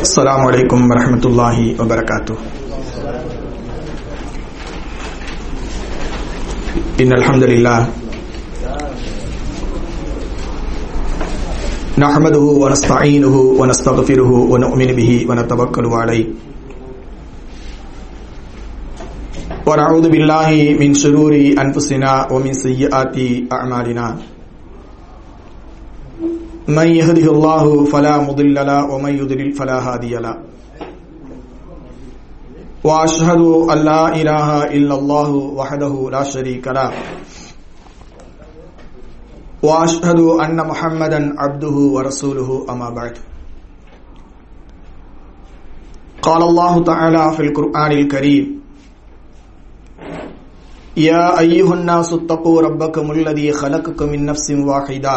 السلام عليكم ورحمة الله وبركاته. إن الحمد لله نحمده ونستعينه ونستغفره ونؤمن به ونتوكل عليه. ونعوذ بالله من شرور أنفسنا ومن سيئات أعمالنا. من يهده الله فلا مضل له ومن يضلل فلا هادي له. وأشهد أن لا إله إلا الله وحده لا شريك له. وأشهد أن محمدا عبده ورسوله أما بعد. قال الله تعالى في القرآن الكريم يا أيها الناس اتقوا ربكم الذي خلقكم من نفس واحدة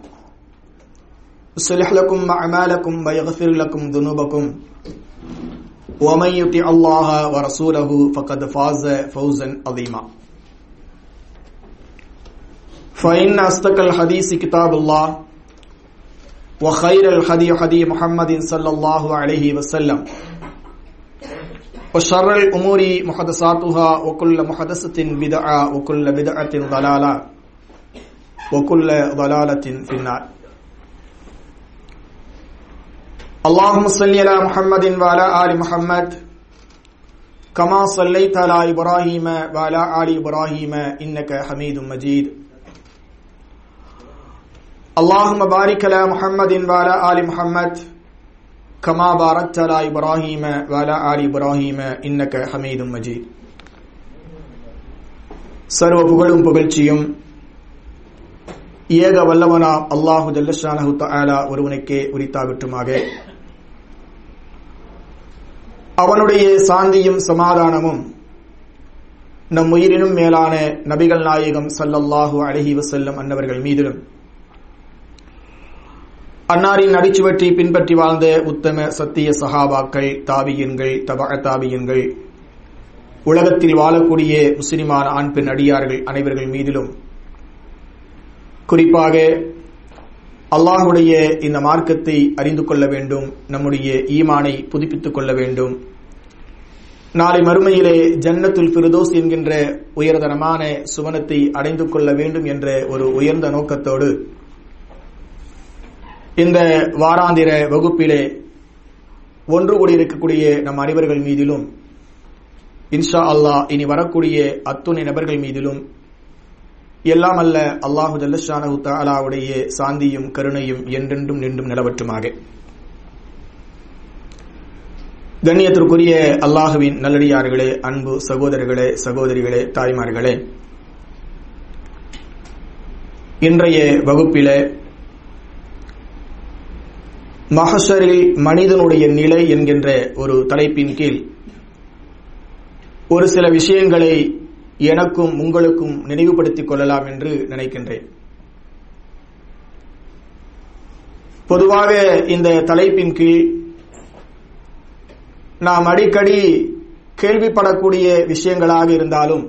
يصلح لكم أعمالكم ويغفر لكم ذنوبكم. ومن يطع الله ورسوله فقد فاز فوزا عظيما. فإن أصدق الحديث كتاب الله وخير الهدي هدي محمد صلى الله عليه وسلم. وشر الأمور محدثاتها وكل محدثة بدعة وكل بدعة ضلالة وكل ضلالة في النار. اللهم صل على محمد وعلى آل محمد كما صليت على إبراهيم وعلى آل إبراهيم إنك حميد مجيد اللهم بارك على محمد وعلى آل محمد كما باركت على إبراهيم وعلى آل إبراهيم إنك حميد مجيد சர்வ புகழும் புகழ்ச்சியும் ஏக வல்லவனா அல்லாஹு ஜல்லஷானஹு தஆலா ஒருவனுக்கே உரித்தாகட்டுமாக அவனுடைய சாந்தியும் சமாதானமும் நம் உயிரினும் மேலான நபிகள் நாயகம் சல்லல்லாஹு அழகி வசல்லம் அன்னவர்கள் மீதிலும். அன்னாரின் அடிச்சுவற்றி பின்பற்றி வாழ்ந்த உத்தம சத்திய சகாபாக்கள் தாபியன்கள் தப தாபியன்கள் உலகத்தில் வாழக்கூடிய முஸ்லிமான ஆண் பெண் அடியார்கள் அனைவர்கள் மீதிலும். குறிப்பாக அல்லாஹுடைய இந்த மார்க்கத்தை அறிந்து கொள்ள வேண்டும் நம்முடைய ஈமானை புதுப்பித்துக் கொள்ள வேண்டும் நாளை மறுமையிலே ஜன்னத்துல் பிரதோஸ் என்கின்ற உயர்தரமான சுவனத்தை அடைந்து கொள்ள வேண்டும் என்ற ஒரு உயர்ந்த நோக்கத்தோடு இந்த வாராந்திர வகுப்பிலே ஒன்று கூடி இருக்கக்கூடிய நம் அனைவர்கள் மீதிலும் இன்ஷா அல்லாஹ் இனி வரக்கூடிய அத்துணை நபர்கள் மீதிலும் எல்லாம் அல்ல அல்லாஹு ஜல்லஷானு தாலாவுடைய சாந்தியும் கருணையும் என்றென்றும் நின்றும் நிலவற்றுமாக. கண்ணியத்திற்குரிய அல்லாஹுவின் நல்லடியார்களே அன்பு சகோதரர்களே சகோதரிகளே தாய்மார்களே. இன்றைய வகுப்பில மகசரில் மனிதனுடைய நிலை என்கின்ற ஒரு தலைப்பின் கீழ் ஒரு சில விஷயங்களை எனக்கும் உங்களுக்கும் நினைவுபடுத்திக் கொள்ளலாம் என்று நினைக்கின்றேன். பொதுவாக இந்த தலைப்பின் கீழ் நாம் அடிக்கடி கேள்விப்படக்கூடிய விஷயங்களாக இருந்தாலும்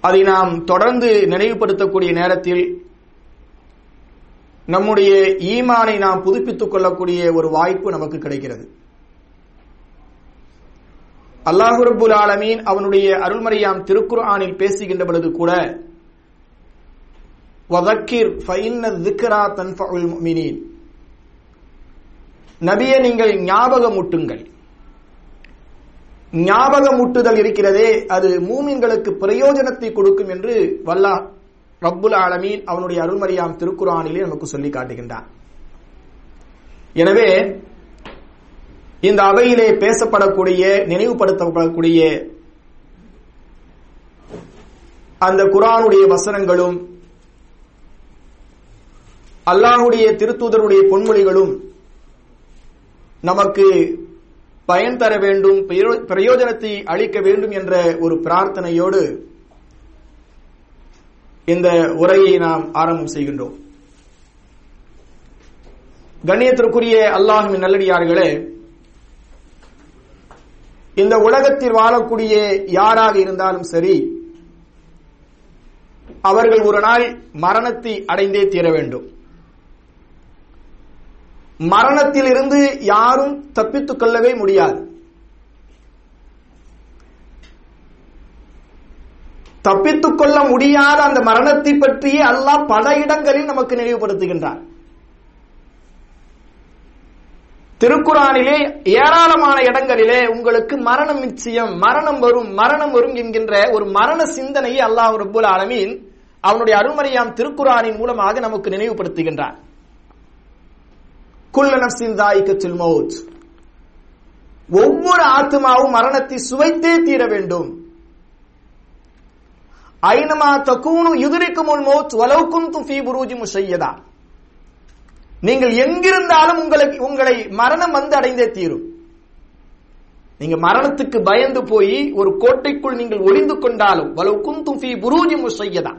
அதை நாம் தொடர்ந்து நினைவுபடுத்தக்கூடிய நேரத்தில் நம்முடைய ஈமானை நாம் புதுப்பித்துக் கொள்ளக்கூடிய ஒரு வாய்ப்பு நமக்கு கிடைக்கிறது. அல்லாஹுரபுல் ஆலமீன் அவனுடைய அருள்மறையாம் திருக்குர்ஆனில் பேசுகின்ற பொழுது கூட வதக்கீர் ஃபைன்ன திக்ரா தன்ஃபுல் மீனின் நபியே நீங்கள் ஞாபகமூட்டுங்கள். ஞாபகமூட்டுதல் இருக்கிறதே அது மூமின்களுக்கு பிரயோஜனத்தை கொடுக்கும் என்று வல்லா ரப்புல் ஆலமீன் அவனுடைய அருள்மறியாம் திருக்குறானிலே நமக்கு சொல்லி காட்டுகின்றான். எனவே இந்த அவையிலே பேசப்படக்கூடிய நினைவுபடுத்தப்படக்கூடிய அந்த குரானுடைய வசனங்களும் அல்லாஹுடைய திருத்தூதருடைய பொன்மொழிகளும் நமக்கு பயன் தர வேண்டும் பிரயோ- பிரயோஜனத்தை அளிக்க வேண்டும் என்ற ஒரு பிரார்த்தனையோடு இந்த உரையை நாம் ஆரம்பம் செய்கின்றோம். கண்ணியத்திற்குரிய அல்லாஹின் நல்லடியார்களே இந்த உலகத்தில் வாழக்கூடிய யாராக இருந்தாலும் சரி அவர்கள் ஒரு நாள் மரணத்தை அடைந்தே தீர வேண்டும். மரணத்தில் இருந்து யாரும் தப்பித்துக் கொள்ளவே முடியாது. தப்பித்துக் கொள்ள முடியாத அந்த மரணத்தை பற்றியே அல்லாஹ் பல இடங்களில் நமக்கு நினைவுபடுத்துகின்றார் திருக்குறானிலே ஏராளமான இடங்களிலே உங்களுக்கு மரணம் நிச்சயம் மரணம் வரும் மரணம் வரும் என்கின்ற ஒரு மரண சிந்தனையை அல்லாஹ் ரபுல் ஆலமீன் அவனுடைய அருள்மறையாம் திருக்குறானின் மூலமாக நமக்கு நினைவுபடுத்துகின்றார் குல்ல நப்சின் தாயிக்கத்தில் ஒவ்வொரு ஆத்மாவும் மரணத்தை சுவைத்தே தீர வேண்டும். ஐனமா தக்கூனு யுதிரிக்குமுல் மௌத் வலவுக்கும் துஃபி புரூஜி முஷையதா. நீங்கள் எங்கிருந்தாலும் உங்களுக்கு உங்களை மரணம் வந்து அடைந்தே தீரும். நீங்க மரணத்துக்கு பயந்து போய் ஒரு கோட்டைக்குள் நீங்கள் ஒளிந்து கொண்டாலும் வலவுக்கும் துஃபி புரூஜி முஷையதா.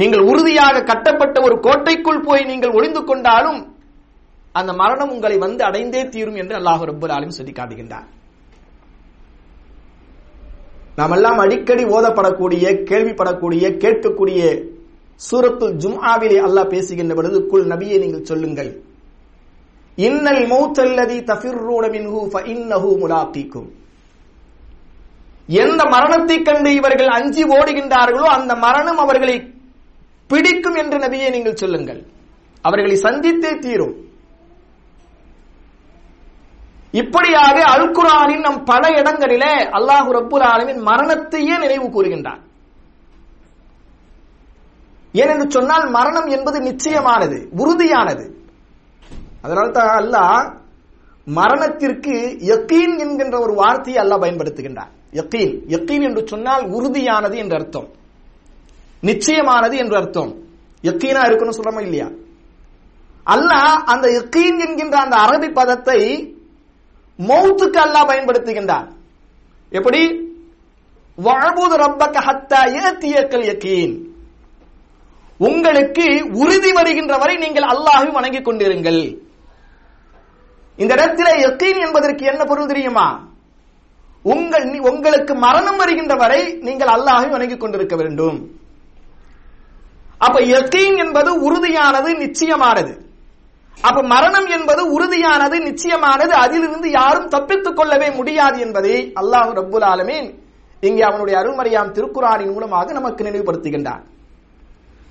நீங்கள் உறுதியாக கட்டப்பட்ட ஒரு கோட்டைக்குள் போய் நீங்கள் ஒளிந்து கொண்டாலும் அந்த மரணம் உங்களை வந்து அடைந்தே தீரும் என்று அல்லாஹ் ரப்பல் ஆலமீன் சொல்லி காட்டுகின்றார். நாம் எல்லாம் அடிக்கடி ஓதப்படக்கூடிய கேள்விப்படக்கூடிய கேட்கக்கூடிய சூரத்து ஜும்ஆவிலே அல்லாஹ் பேசுகின்ற பொழுது குல் நபியை நீங்கள் சொல்லுங்கள். இன்னல் மௌத்தல்லதி தஃபிர்ரூன மின்ஹு ஃபஇன்னஹு முலாக்கீக்கும் எந்த மரணத்தை கண்டு இவர்கள் அஞ்சி ஓடுகின்றார்களோ அந்த மரணம் அவர்களை பிடிக்கும் என்று நபியை நீங்கள் சொல்லுங்கள். அவர்களை சந்தித்தே தீரும். இப்படியாக அல்குரானின் நம் பல இடங்களிலே அல்லாஹு ரப்புல் ஆலமின் மரணத்தையே நினைவு கூறுகின்றார். ஏனென்று சொன்னால் மரணம் என்பது நிச்சயமானது உறுதியானது. அதனால தான் அல்லாஹ் மரணத்திற்கு யக்கீன் என்கின்ற ஒரு வார்த்தையை அல்லாஹ் பயன்படுத்துகின்றார் யக்கீன் யக்கீன் என்று சொன்னால் உறுதியானது என்று அர்த்தம். நிச்சயமானது என்று அர்த்தம். யக்கீனா இருக்கணும் சொல்றோமா இல்லையா? அல்லாஹ் அந்த யக்கீன் என்கின்ற அந்த அரபி பதத்தை மௌத்துக்கு அல்லாஹ் பயன்படுத்துகின்றார் எப்படி? வாழ்புது ரப்பக்க ஹத்தா ஏத்தியக்கல் யக்கீன். உங்களுக்கு உறுதி வருகின்ற வரை நீங்கள் அல்லாஹை வணங்கிக் கொண்டிருங்கள். இந்த இடத்துல யக்கீன் என்பதற்கு என்ன பொருள் தெரியுமா? உங்கள் உங்களுக்கு மரணம் வருகின்ற வரை நீங்கள் அல்லாஹை வணங்கிக் கொண்டிருக்க வேண்டும். அப்ப யக்கீன் என்பது உறுதியானது நிச்சயமானது. அப்ப மரணம் என்பது உறுதியானது நிச்சயமானது. அதிலிருந்து யாரும் தப்பித்துக் கொள்ளவே முடியாது என்பதை அல்லாஹ் ரப்புல் ஆலமீன் இங்கே அவனுடைய அருள்மறையாம் திருக்குறானின் மூலமாக நமக்கு நினைவுபடுத்துகின்றான்.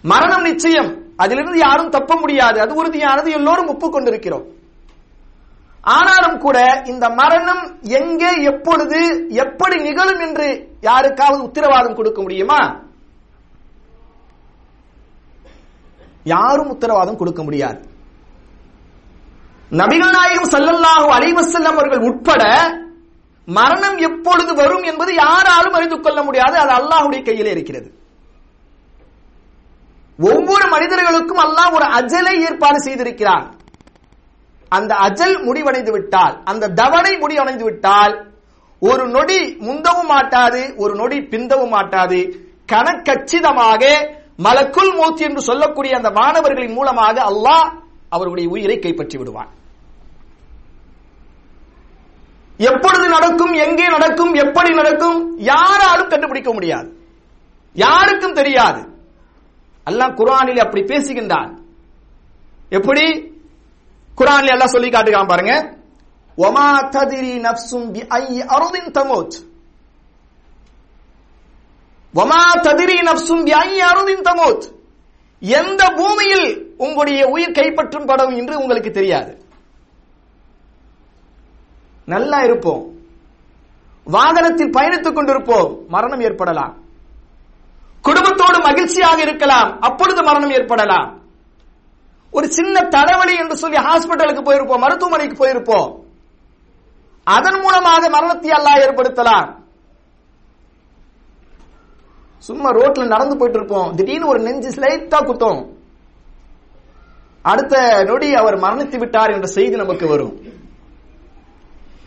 மரணம் நிச்சயம். அதிலிருந்து யாரும் தப்ப முடியாது. அது உறுதியானது. எல்லோரும் ஒப்புக்கொண்டிருக்கிறோம். ஆனாலும் கூட இந்த மரணம் எங்கே எப்பொழுது எப்படி நிகழும் என்று யாருக்காவது உத்தரவாதம் கொடுக்க முடியுமா? யாரும் உத்தரவாதம் கொடுக்க முடியாது. நபிகள் நாயகம் சல்லல்லாஹு அலைவசல்லம் அவர்கள் உட்பட மரணம் எப்பொழுது வரும் என்பது யாராலும் அறிந்து கொள்ள முடியாது. அது அல்லாஹுடைய கையிலே இருக்கிறது. ஒவ்வொரு மனிதர்களுக்கும் அல்லாஹ் ஒரு அஜலை ஏற்பாடு செய்திருக்கிறான். அந்த அஜல் முடிவடைந்து விட்டால் அந்த தவணை முடிவடைந்து விட்டால் ஒரு நொடி முந்தவும் மாட்டாது ஒரு நொடி பிந்தவும் மாட்டாது. கணக்கச்சிதமாக மலக்குள் மூச்சு என்று சொல்லக்கூடிய அந்த மாணவர்களின் மூலமாக அல்லாஹ் அவருடைய உயிரை கைப்பற்றி விடுவான். எப்பொழுது நடக்கும் எங்கே நடக்கும் எப்படி நடக்கும் யாராலும் கண்டுபிடிக்க முடியாது. யாருக்கும் தெரியாது. அல்லாஹ் குரானில் அப்படி பேசுகின்றான். எப்படி? குரானில் எல்லாம் சொல்லி காட்டுகிறான் பாருங்க. ஒமா ததிரி நப்சும் பி ஐ அருதின் தமோத். ஒமா ததிரி நப்சும் பி தமோத்? எந்த பூமியில் உங்களுடைய உயிர் கைப்பற்றும் படம் என்று உங்களுக்கு தெரியாது. நல்லா இருப்போம். வாகனத்தில் பயணித்துக் கொண்டிருப்போம். மரணம் ஏற்படலாம். குடும்பத்தோடு மகிழ்ச்சியாக இருக்கலாம். அப்பொழுது மரணம் ஏற்படலாம். ஒரு சின்ன தலைவலி என்று சொல்லி ஹாஸ்பிட்டலுக்கு போயிருப்போம். மருத்துவமனைக்கு போயிருப்போம். அதன் மூலமாக மரணத்தை அல்லாஹ் ஏற்படுத்தலாம். சும்மா ரோட்ல நடந்து போயிட்டு இருப்போம் திடீர்னு ஒரு நெஞ்சு ஸ்லைட்டா குத்தம். அடுத்த நொடி அவர் மரணித்து விட்டார் என்ற செய்தி நமக்கு வரும்.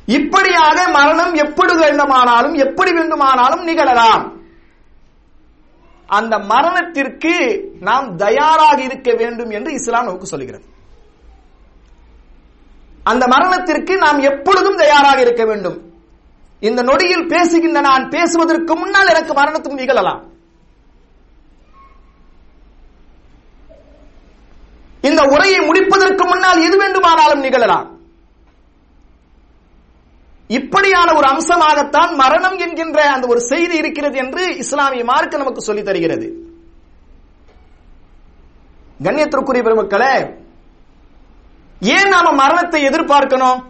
இப்படியாக மரணம் எப்படி வேண்டுமானாலும் எப்படி வேண்டுமானாலும் நிகழலாம். அந்த மரணத்திற்கு நாம் தயாராக இருக்க வேண்டும் என்று இஸ்லாம் நமக்கு சொல்கிறது. அந்த மரணத்திற்கு நாம் எப்பொழுதும் தயாராக இருக்க வேண்டும். இந்த நொடியில் பேசுகின்ற நான் பேசுவதற்கு முன்னால் எனக்கு மரணத்தும் நிகழலாம். இந்த உரையை முடிப்பதற்கு முன்னால் எது வேண்டுமானாலும் நிகழலாம். இப்படியான ஒரு அம்சமாகத்தான் மரணம் என்கின்ற அந்த ஒரு செய்தி இருக்கிறது என்று இஸ்லாமிய மார்க்கு நமக்கு சொல்லி தருகிறது. கண்ணியத்திற்குரிய பெருமக்களே ஏன் நாம மரணத்தை எதிர்பார்க்கணும்?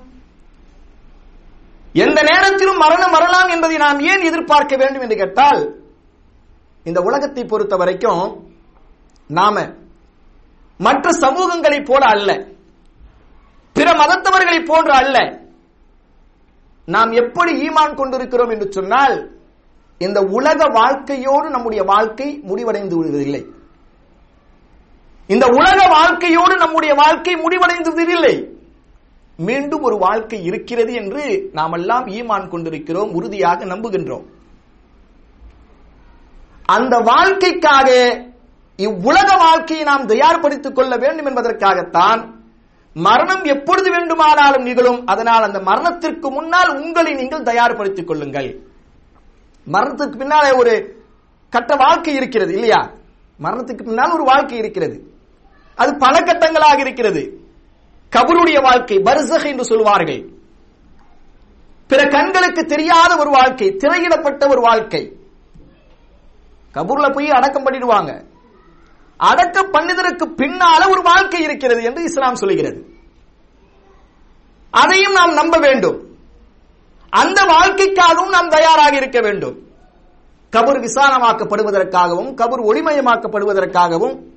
எந்த நேரத்திலும் மரணம் வரலாம் என்பதை நாம் ஏன் எதிர்பார்க்க வேண்டும் என்று கேட்டால் இந்த உலகத்தை பொறுத்த வரைக்கும் நாம மற்ற சமூகங்களைப் போல அல்ல பிற மதத்தவர்களைப் போன்று அல்ல நாம் எப்படி ஈமான் கொண்டிருக்கிறோம் என்று சொன்னால் இந்த உலக வாழ்க்கையோடு நம்முடைய வாழ்க்கை முடிவடைந்து விடுவதில்லை. இந்த உலக வாழ்க்கையோடு நம்முடைய வாழ்க்கை முடிவடைந்து விடுவதில்லை மீண்டும் ஒரு வாழ்க்கை இருக்கிறது என்று நாம் எல்லாம் ஈமான் கொண்டிருக்கிறோம் உறுதியாக நம்புகின்றோம். அந்த வாழ்க்கைக்காக இவ்வுலக வாழ்க்கையை நாம் தயார்படுத்திக் கொள்ள வேண்டும் என்பதற்காகத்தான் மரணம் எப்பொழுது வேண்டுமானாலும் நிகழும் அதனால் அந்த மரணத்திற்கு முன்னால் உங்களை நீங்கள் தயார்படுத்திக் கொள்ளுங்கள். மரணத்துக்கு பின்னாலே ஒரு கட்ட வாழ்க்கை இருக்கிறது இல்லையா? மரணத்துக்கு பின்னால் ஒரு வாழ்க்கை இருக்கிறது. அது பல கட்டங்களாக இருக்கிறது. கபருடைய வாழ்க்கை பர்சக் என்று சொல்வார்கள். பிற கண்களுக்கு தெரியாத ஒரு வாழ்க்கை திரையிடப்பட்ட ஒரு வாழ்க்கை. கபூர்ல போய் அடக்கம் பண்ணிடுவாங்க. அடக்கம் பண்ணுதற்கு பின்னால ஒரு வாழ்க்கை இருக்கிறது என்று இஸ்லாம் சொல்லுகிறது. அதையும் நாம் நம்ப வேண்டும். அந்த வாழ்க்கைக்காகவும் நாம் தயாராக இருக்க வேண்டும். கபூர் விசாலமாக்கப்படுவதற்காகவும் கபூர் ஒளிமயமாக்கப்படுவதற்காகவும்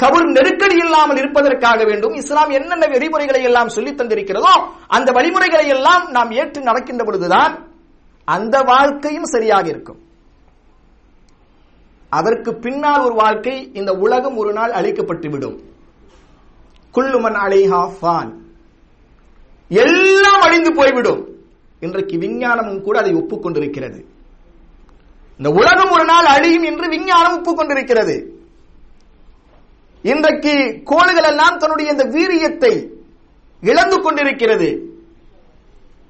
கபர் நெருக்கடி இல்லாமல் இருப்பதற்காக வேண்டும். இஸ்லாம் என்னென்ன வழிமுறைகளை எல்லாம் சொல்லி தந்திருக்கிறதோ அந்த வழிமுறைகளை எல்லாம் நாம் ஏற்று நடக்கின்ற பொழுதுதான் அந்த வாழ்க்கையும் சரியாக இருக்கும். அதற்கு பின்னால் ஒரு வாழ்க்கை இந்த உலகம் ஒரு நாள் அழிக்கப்பட்டுவிடும். குல்லுமன் அலைஹா ஃபான். எல்லாம் அழிந்து போய்விடும். இன்றைக்கு விஞ்ஞானமும் கூட அதை ஒப்புக்கொண்டிருக்கிறது. இந்த உலகம் ஒரு நாள் அழியும் என்று விஞ்ஞானம் ஒப்புக்கொண்டிருக்கிறது. இன்றைக்கு கோள்கள் எல்லாம் தன்னுடைய இந்த வீரியத்தை இழந்து கொண்டிருக்கிறது.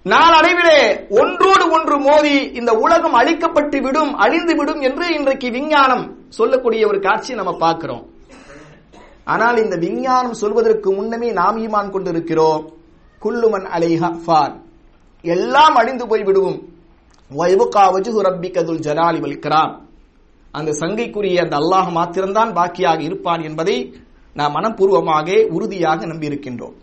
நாளடைவிலே ஒன்றோடு ஒன்று மோதி இந்த உலகம் அழிக்கப்பட்டு விடும் அழிந்து விடும் என்று இன்றைக்கு விஞ்ஞானம் சொல்லக்கூடிய ஒரு காட்சியை நம்ம பார்க்கிறோம். ஆனால் இந்த விஞ்ஞானம் சொல்வதற்கு முன்னமே நாம் ஈமான் கொண்டிருக்கிறோம். குல்லுமன் அலைஹா ஃபார் எல்லாம் அழிந்து போய் விடுவோம் வைபுகா வஜுஹு ரப்பிகதுல் ஜலாலி வலிக்கிறான் அந்த சங்கைக்குரிய அந்த அல்லாஹ் மாத்திரம்தான் பாக்கியாக இருப்பான் என்பதை நாம் மனப்பூர்வமாக உறுதியாக நம்பியிருக்கின்றோம்.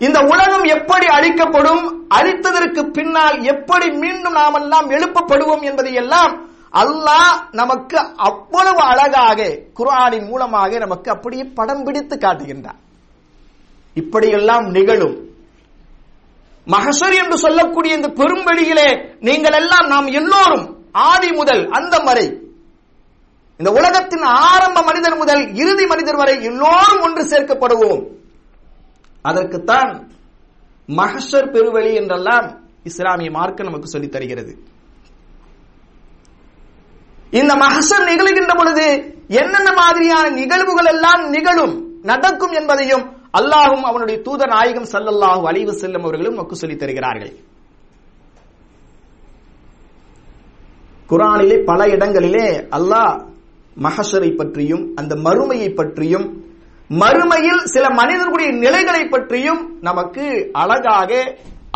இந்த உலகம் எப்படி அழிக்கப்படும் அழித்ததற்கு பின்னால் எப்படி மீண்டும் நாம் எல்லாம் எழுப்பப்படுவோம் என்பதை எல்லாம் அல்லாஹ் நமக்கு அவ்வளவு அழகாக குர்ஆனின் மூலமாக நமக்கு அப்படியே படம் பிடித்து காட்டுகின்றார் இப்படியெல்லாம் நிகழும். மகசர் என்று சொல்லக்கூடிய இந்த பெரும்பெளியிலே நீங்கள் எல்லாம் நாம் எல்லோரும் ஆதி முதல் அந்த வரை இந்த உலகத்தின் ஆரம்ப மனிதர் முதல் இறுதி மனிதர் வரை எல்லோரும் ஒன்று சேர்க்கப்படுவோம். அதற்குத்தான் மகஷர் பெருவெளி என்றெல்லாம் இஸ்லாமிய மார்க்க நமக்கு சொல்லித் தருகிறது. இந்த மகசர் நிகழ்கின்ற பொழுது என்னென்ன மாதிரியான நிகழ்வுகள் எல்லாம் நிகழும் நடக்கும் என்பதையும் அல்லாஹும் அவனுடைய தூத நாயகம் சல்லல்லாஹு அலைவு செல்லும் அவர்களும் மக்கு சொல்லி தருகிறார்கள். குரானிலே பல இடங்களிலே அல்லாஹ் மகஷரை பற்றியும் அந்த மறுமையை பற்றியும் மறுமையில் சில மனிதர்களுடைய நிலைகளை பற்றியும் நமக்கு அழகாக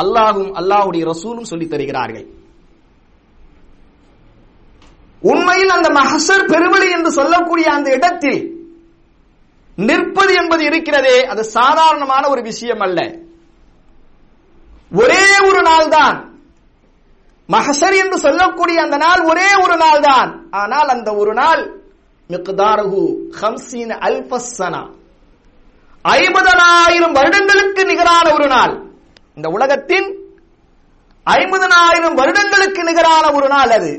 அல்லாஹும் அல்லாஹுடைய ரசூலும் சொல்லி தருகிறார்கள். உண்மையில் அந்த மஹசர் பெருவழி என்று சொல்லக்கூடிய அந்த இடத்தில் நிற்பது என்பது இருக்கிறதே அது சாதாரணமான ஒரு விஷயம் அல்ல. ஒரே ஒரு நாள் தான் மகசர் என்று சொல்லக்கூடிய அந்த நாள் ஒரே ஒரு நாள் தான் ஆனால் அந்த ஒரு நாள் மிக்தாரஹு ஹம்சீன் அல்பசனா ஐம்பதனாயிரம் வருடங்களுக்கு நிகரான ஒரு நாள். இந்த உலகத்தின் ஐம்பதனாயிரம் வருடங்களுக்கு நிகரான ஒரு நாள் அது.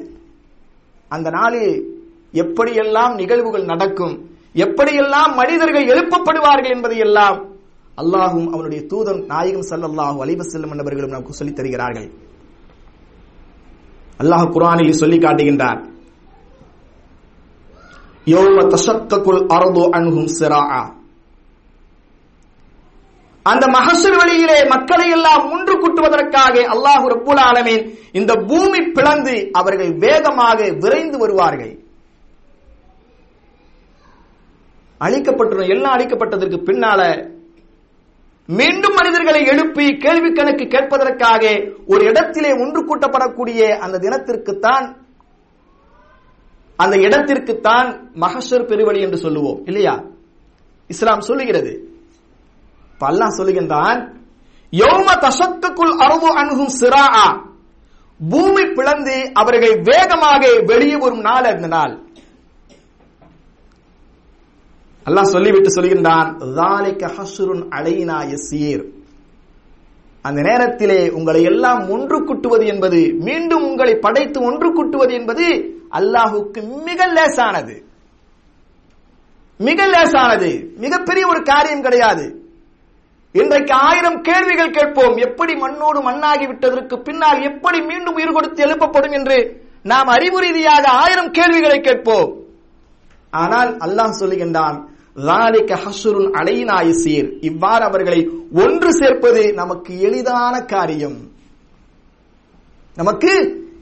அந்த நாளில் எப்படியெல்லாம் நிகழ்வுகள் நடக்கும்? எப்படியெல்லாம் மனிதர்கள் எழுப்பப்படுவார்கள் என்பதை எல்லாம் அல்லாஹும் அவனுடைய தூதன் நாயகம் ஸல்லல்லாஹு அலைவ செல்லும் என்பவர்களும் நமக்கு சொல்லித் தருகிறார்கள். அல்லாஹ் குரானில் சொல்லி காட்டுகின்றார் யௌம தசக்கக்குள் அர்து அணுகும் சிரா அந்த மகசூல் வழியிலே மக்களை எல்லாம் ஒன்று கூட்டுவதற்காக அல்லாஹு ரப்புல் ஆலமீன் இந்த பூமி பிளந்து அவர்கள் வேகமாக விரைந்து வருவார்கள். அழிக்கப்பட்டுள்ளன எல்லாம் அழிக்கப்பட்டதற்கு பின்னால மீண்டும் மனிதர்களை எழுப்பி கேள்வி கணக்கு கேட்பதற்காக ஒரு இடத்திலே ஒன்று கூட்டப்படக்கூடிய அந்த தினத்திற்குத்தான் அந்த இடத்திற்குத்தான் மகஷர் பெருவழி என்று சொல்லுவோம் இல்லையா? இஸ்லாம் சொல்லுகிறது. இப்ப அல்லாஹ் சொல்லுகின்றான் யோம தசத்துக்குள் அருவு அணுகும் சிராஆ பூமி பிளந்து அவர்கள் வேகமாக வெளியே வரும் நாள் அந்த நாள். அல்லாஹ் சொல்லிவிட்டு சொல்கின்றான் அலைனா அந்த நேரத்திலே உங்களை எல்லாம் ஒன்று குட்டுவது என்பது மீண்டும் உங்களை படைத்து ஒன்று குட்டுவது என்பது அல்லாஹுக்கு மிக லேசானது. மிக லேசானது. மிகப்பெரிய ஒரு காரியம் கிடையாது. இன்றைக்கு ஆயிரம் கேள்விகள் கேட்போம். எப்படி மண்ணோடு மண்ணாகி விட்டதற்கு பின்னால் எப்படி மீண்டும் உயிர் கொடுத்து எழுப்பப்படும் என்று நாம் அறிவு ரீதியாக ஆயிரம் கேள்விகளை கேட்போம். ஆனால் அல்லாஹ் சொல்லுகின்றான் அலைநாயசீர் இவ்வாறு அவர்களை ஒன்று சேர்ப்பது நமக்கு எளிதான காரியம். நமக்கு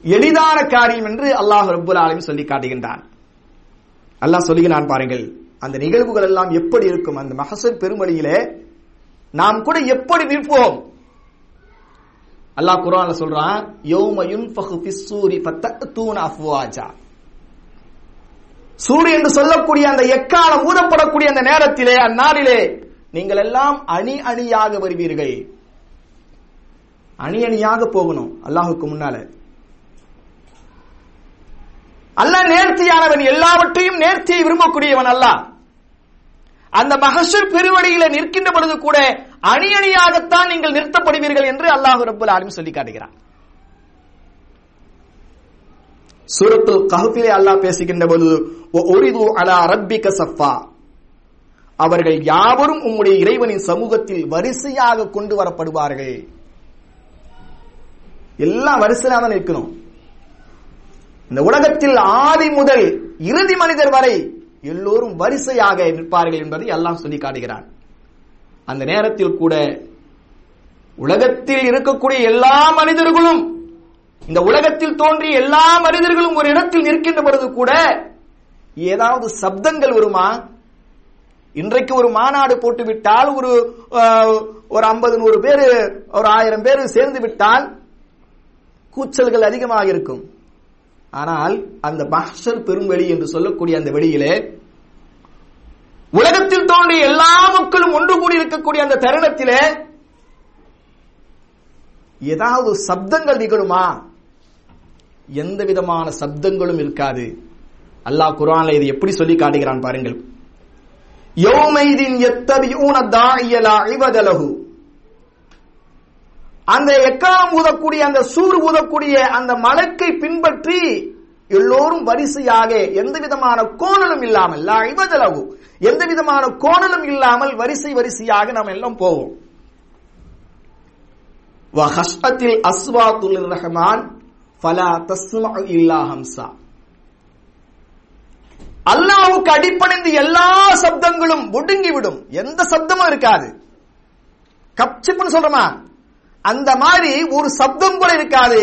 எளிதான காரியம் என்று அல்லாஹ் ரபுல் சொல்லி காட்டுகின்றான். அல்லாஹ் சொல்லுகிறான் பாருங்கள் அந்த நிகழ்வுகள் எல்லாம் எப்படி இருக்கும்? அந்த மகசர் பெருமொழியிலே நாம் கூட எப்படி நிற்போம்? அல்லாஹ் குரான்ல சொல்றான் யோமயுன் ஃபஹு ஃபிஸ்ஸூரி ஃபத்தூன அஃப்வாஜா. சூடு என்று சொல்லக்கூடிய அந்த எக்காலம் ஊதப்படக்கூடிய அந்த நேரத்திலே அந்நாளிலே நீங்கள் எல்லாம் அணி அணியாக வருவீர்கள். அணி அணியாக போகணும் அல்லாஹுக்கு முன்னால. அல்லாஹ் நேர்த்தியானவன் எல்லாவற்றையும் நேர்த்தியை விரும்பக்கூடியவன் அல்லாஹ். அந்த மகசூர் பெருவழியில நிற்கின்ற பொழுது கூட அணி அணியாகத்தான் நீங்கள் நிறுத்தப்படுவீர்கள் என்று அல்லாஹு ரபுல் ஆலமி சொல்லி காட்டுகிறான். சூரத்துல் கஹ்ஃபிலே அல்லாஹ் பேசுகின்ற பொழுது ஒரிது அலா ரப்பிக சஃபா அவர்கள் யாவரும் உம்முடைய இறைவனின் சமூகத்தில் வரிசையாக கொண்டு வரப்படுவார்கள் எல்லாம் வரிசையாக தான் இருக்கணும் இந்த உலகத்தில் ஆதி முதல் இறுதி மனிதர் வரை எல்லோரும் வரிசையாக நிற்பார்கள் என்பதை எல்லாம் சொல்லி காட்டுகிறான் அந்த நேரத்தில் கூட உலகத்தில் இருக்கக்கூடிய எல்லா மனிதர்களும் இந்த உலகத்தில் தோன்றிய எல்லா மனிதர்களும் ஒரு இடத்தில் நிற்கின்ற பொழுது கூட ஏதாவது சப்தங்கள் வருமா? இன்றைக்கு ஒரு மாநாடு போட்டு விட்டால் ஒரு ஒரு ஐம்பது நூறு பேர் ஒரு ஆயிரம் பேர் சேர்ந்து விட்டால் கூச்சல்கள் அதிகமாக இருக்கும். ஆனால் அந்த பாஷர் பெரும்வெளி என்று சொல்லக்கூடிய அந்த வெளியிலே உலகத்தில் தோன்றிய எல்லா மக்களும் ஒன்று கூடி இருக்கக்கூடிய அந்த தருணத்திலே ஏதாவது சப்தங்கள் நிகழுமா? எந்த விதமான சப்தங்களும் இருக்காது. அல்லாஹ் குரான்ல இது எப்படி சொல்லி காட்டுகிறான் பாருங்கள். யௌமைதின் எத்தபியூன தாஇயலா இவதலஹு அந்த எக்காலம் ஊதக்கூடிய அந்த சூர் ஊதக்கூடிய அந்த மலக்கை பின்பற்றி எல்லோரும் வரிசையாக எந்த விதமான கோணலும் இல்லாமல் இவதளவு எந்த விதமான கோணலும் இல்லாமல் வரிசை வரிசையாக நாம் எல்லாம் போவோம். வஹஷ்அத்தில் அஸ்வாத்துல் ஃபலா தஸ்மஉ இல்லா ஹம்சா அடிப்படைந்து எல்லா சப்தங்களும் ஒடுங்கிவிடும் எந்த சப்தமும் இருக்காது கப்சிப்னு சொல்றமா அந்த மாதிரி ஒரு சப்தம் கூட இருக்காது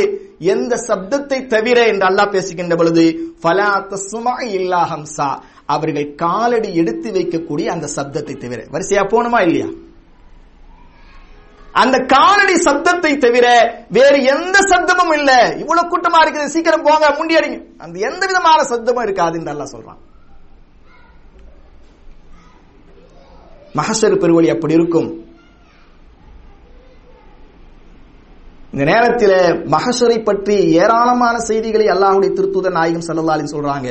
எந்த சப்தத்தை தவிர என்று அல்லாஹ் பேசுகின்ற பொழுது ஃபலா தஸ்மஉ இல்லா ஹம்சா அவர்கள் காலடி எடுத்து வைக்கக்கூடிய அந்த சப்தத்தை தவிர வரிசையா போணுமா இல்லையா அந்த காலடி சத்தத்தை தவிர வேறு எந்த சத்தமும் இல்ல. இவ்வளவு கூட்டமா இருக்குது சீக்கிரம் போங்க முண்டி அடிங்க. அந்த எந்த விதமான சத்தமும் இருக்காது என்று அல்லாஹ் சொல்றான். மகசர் பெருவழி அப்படி இருக்கும். இந்த நேரத்தில் மகசரை பற்றி ஏராளமான செய்திகளை அல்லாஹுடைய திருத்துத நாயகம் சல்லல்லாலின் சொல்றாங்க.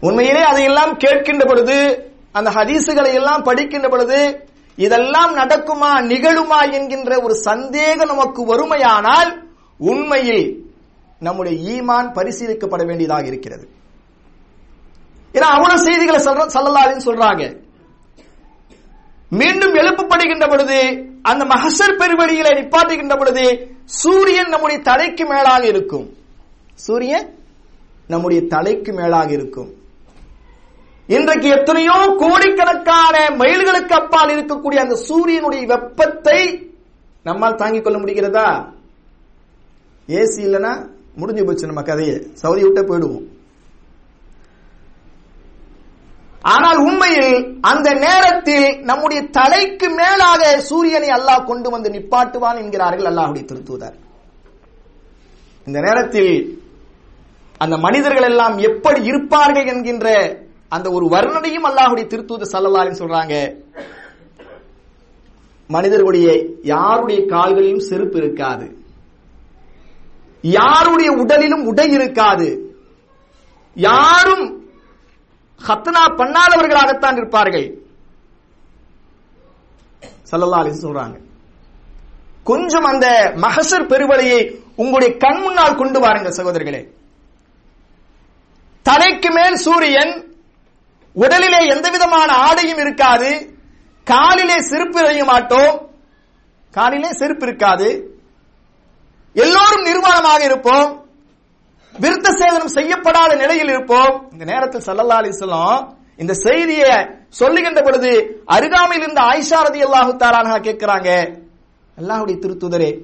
உண்மையிலே அதையெல்லாம் கேட்கின்ற பொழுது அந்த ஹதீசுகளை எல்லாம் படிக்கின்ற பொழுது இதெல்லாம் நடக்குமா நிகழுமா என்கின்ற ஒரு சந்தேகம் நமக்கு வறுமையானால் உண்மையில் நம்முடைய ஈமான் பரிசீலிக்கப்பட வேண்டியதாக இருக்கிறது. ஏன்னா அவ்வளவு செய்திகளை சொல்ற சல்லல்லாஹு சொல்றாங்க. மீண்டும் எழுப்பப்படுகின்ற பொழுது அந்த மகசர் பெருவெளியில நிப்பாட்டுகின்ற பொழுது சூரியன் நம்முடைய தலைக்கு மேலாக இருக்கும். சூரியன் நம்முடைய தலைக்கு மேலாக இருக்கும். இன்றைக்கு எத்தனையோ கோடிக்கணக்கான மைல்களுக்கு அப்பால் இருக்கக்கூடிய அந்த சூரியனுடைய வெப்பத்தை நம்மால் தாங்கிக் கொள்ள முடிகிறதா? ஏசி இல்லைன்னா முடிஞ்சு போச்சு நம்ம கதையை. சவுதி விட்டே போயிடுவோம். ஆனால் உண்மையில் அந்த நேரத்தில் நம்முடைய தலைக்கு மேலாக சூரியனை அல்லாஹ் கொண்டு வந்து நிப்பாட்டுவான் என்கிறார்கள் அல்லாஹுடைய திருத்துவதார் இந்த நேரத்தில் அந்த மனிதர்கள் எல்லாம் எப்படி இருப்பார்கள் என்கின்ற அந்த ஒரு வர்ணனையும் அல்லாஹுடைய திருத்தூதர் சல்லல்லாரின் சொல்றாங்க. மனிதர்களுடைய யாருடைய கால்களிலும் செருப்பு இருக்காது. யாருடைய உடலிலும் உடை இருக்காது. யாரும் ஹத்தனா பண்ணாதவர்களாகத்தான் இருப்பார்கள். சல்லல்லா சொல்றாங்க. கொஞ்சம் அந்த மகசர் பெருவலையை உங்களுடைய கண் முன்னால் கொண்டு வாருங்க சகோதரர்களே. தலைக்கு மேல் சூரியன் உடலிலே எந்த விதமான ஆடையும் இருக்காது. காலிலே செருப்பு அணிய மாட்டோம். காலிலே செருப்பு இருக்காது. எல்லோரும் நிர்வாணமாக இருப்போம். விருத்த சேதனம் செய்யப்படாத நிலையில் இருப்போம். இந்த நேரத்தில் சல்லல்லா அலிஸ்லாம் இந்த செய்தியை சொல்லுகின்ற பொழுது அருகாமையில் இருந்த ஆயிஷா ரதி அல்லாஹு தாரானா கேட்கிறாங்க. அல்லாஹுடைய திருத்துதரே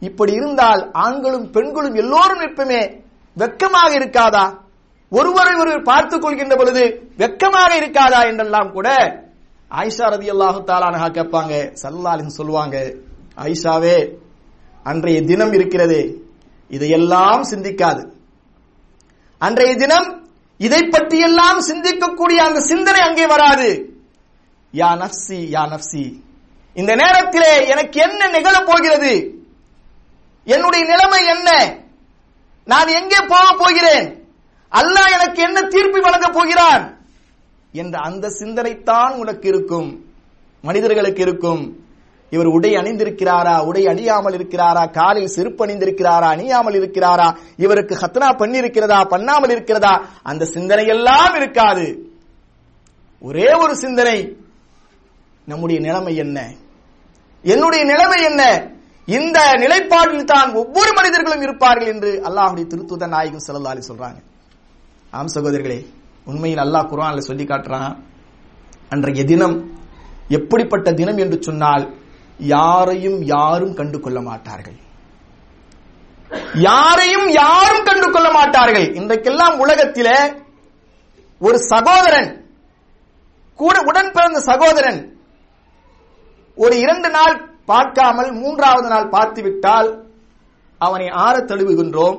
இப்படி இருந்தால் ஆண்களும் பெண்களும் எல்லோரும் எப்பவுமே வெக்கமாக இருக்காதா? ஒருவரை ஒருவர் பார்த்துக் கொள்கின்ற பொழுது வெக்கமாக இருக்காதா என்றெல்லாம் கூட ஆயிஷா ரதி அல்லாஹு தாலானஹா கேட்பாங்க சல்லாலின் சொல்லுவாங்க ஆயிஷாவே அன்றைய தினம் இருக்கிறது இதையெல்லாம் சிந்திக்காது. அன்றைய தினம் இதை பற்றியெல்லாம் சிந்திக்கக்கூடிய அந்த சிந்தனை அங்கே வராது. யா நப்சி யா நப்சி இந்த நேரத்திலே எனக்கு என்ன நிகழப் போகிறது? என்னுடைய நிலைமை என்ன? நான் எங்கே போக போகிறேன்? அல்லாஹ் எனக்கு என்ன தீர்ப்பு வழங்க போகிறான்? என்ற அந்த சிந்தனைத்தான் உனக்கு இருக்கும். மனிதர்களுக்கு இருக்கும். இவர் உடை அணிந்திருக்கிறாரா? உடை அணியாமல் இருக்கிறாரா? காலில் செருப்பு அணிந்திருக்கிறாரா? அணியாமல் இருக்கிறாரா? இவருக்கு ஹத்னா பண்ணிருக்கிறதா பண்ணாமல் இருக்கிறதா? அந்த சிந்தனை எல்லாம் இருக்காது. ஒரே ஒரு சிந்தனை. நம்முடைய நிலைமை என்ன? என்னுடைய நிலைமை என்ன? இந்த நிலைப்பாட்டில் தான் ஒவ்வொரு மனிதர்களும் இருப்பார்கள் என்று அல்லாஹுடைய திருத்துத நாயகம் செல்லல்லாலி சொல்றாங்க. ஆம் சகோதரர்களே உண்மையில் அல்லாஹ் குரான்ல சொல்லி காட்டுறான் அன்றைய தினம் எப்படிப்பட்ட தினம் என்று சொன்னால் யாரையும் யாரும் கண்டு கொள்ள மாட்டார்கள். யாரையும் யாரும் கண்டு கொள்ள மாட்டார்கள். இன்றைக்கெல்லாம் உலகத்திலே ஒரு சகோதரன் கூட உடன் பிறந்த சகோதரன் ஒரு இரண்டு நாள் பார்க்காமல் மூன்றாவது நாள் பார்த்து விட்டால் அவனை ஆற தழுவுகின்றோம்.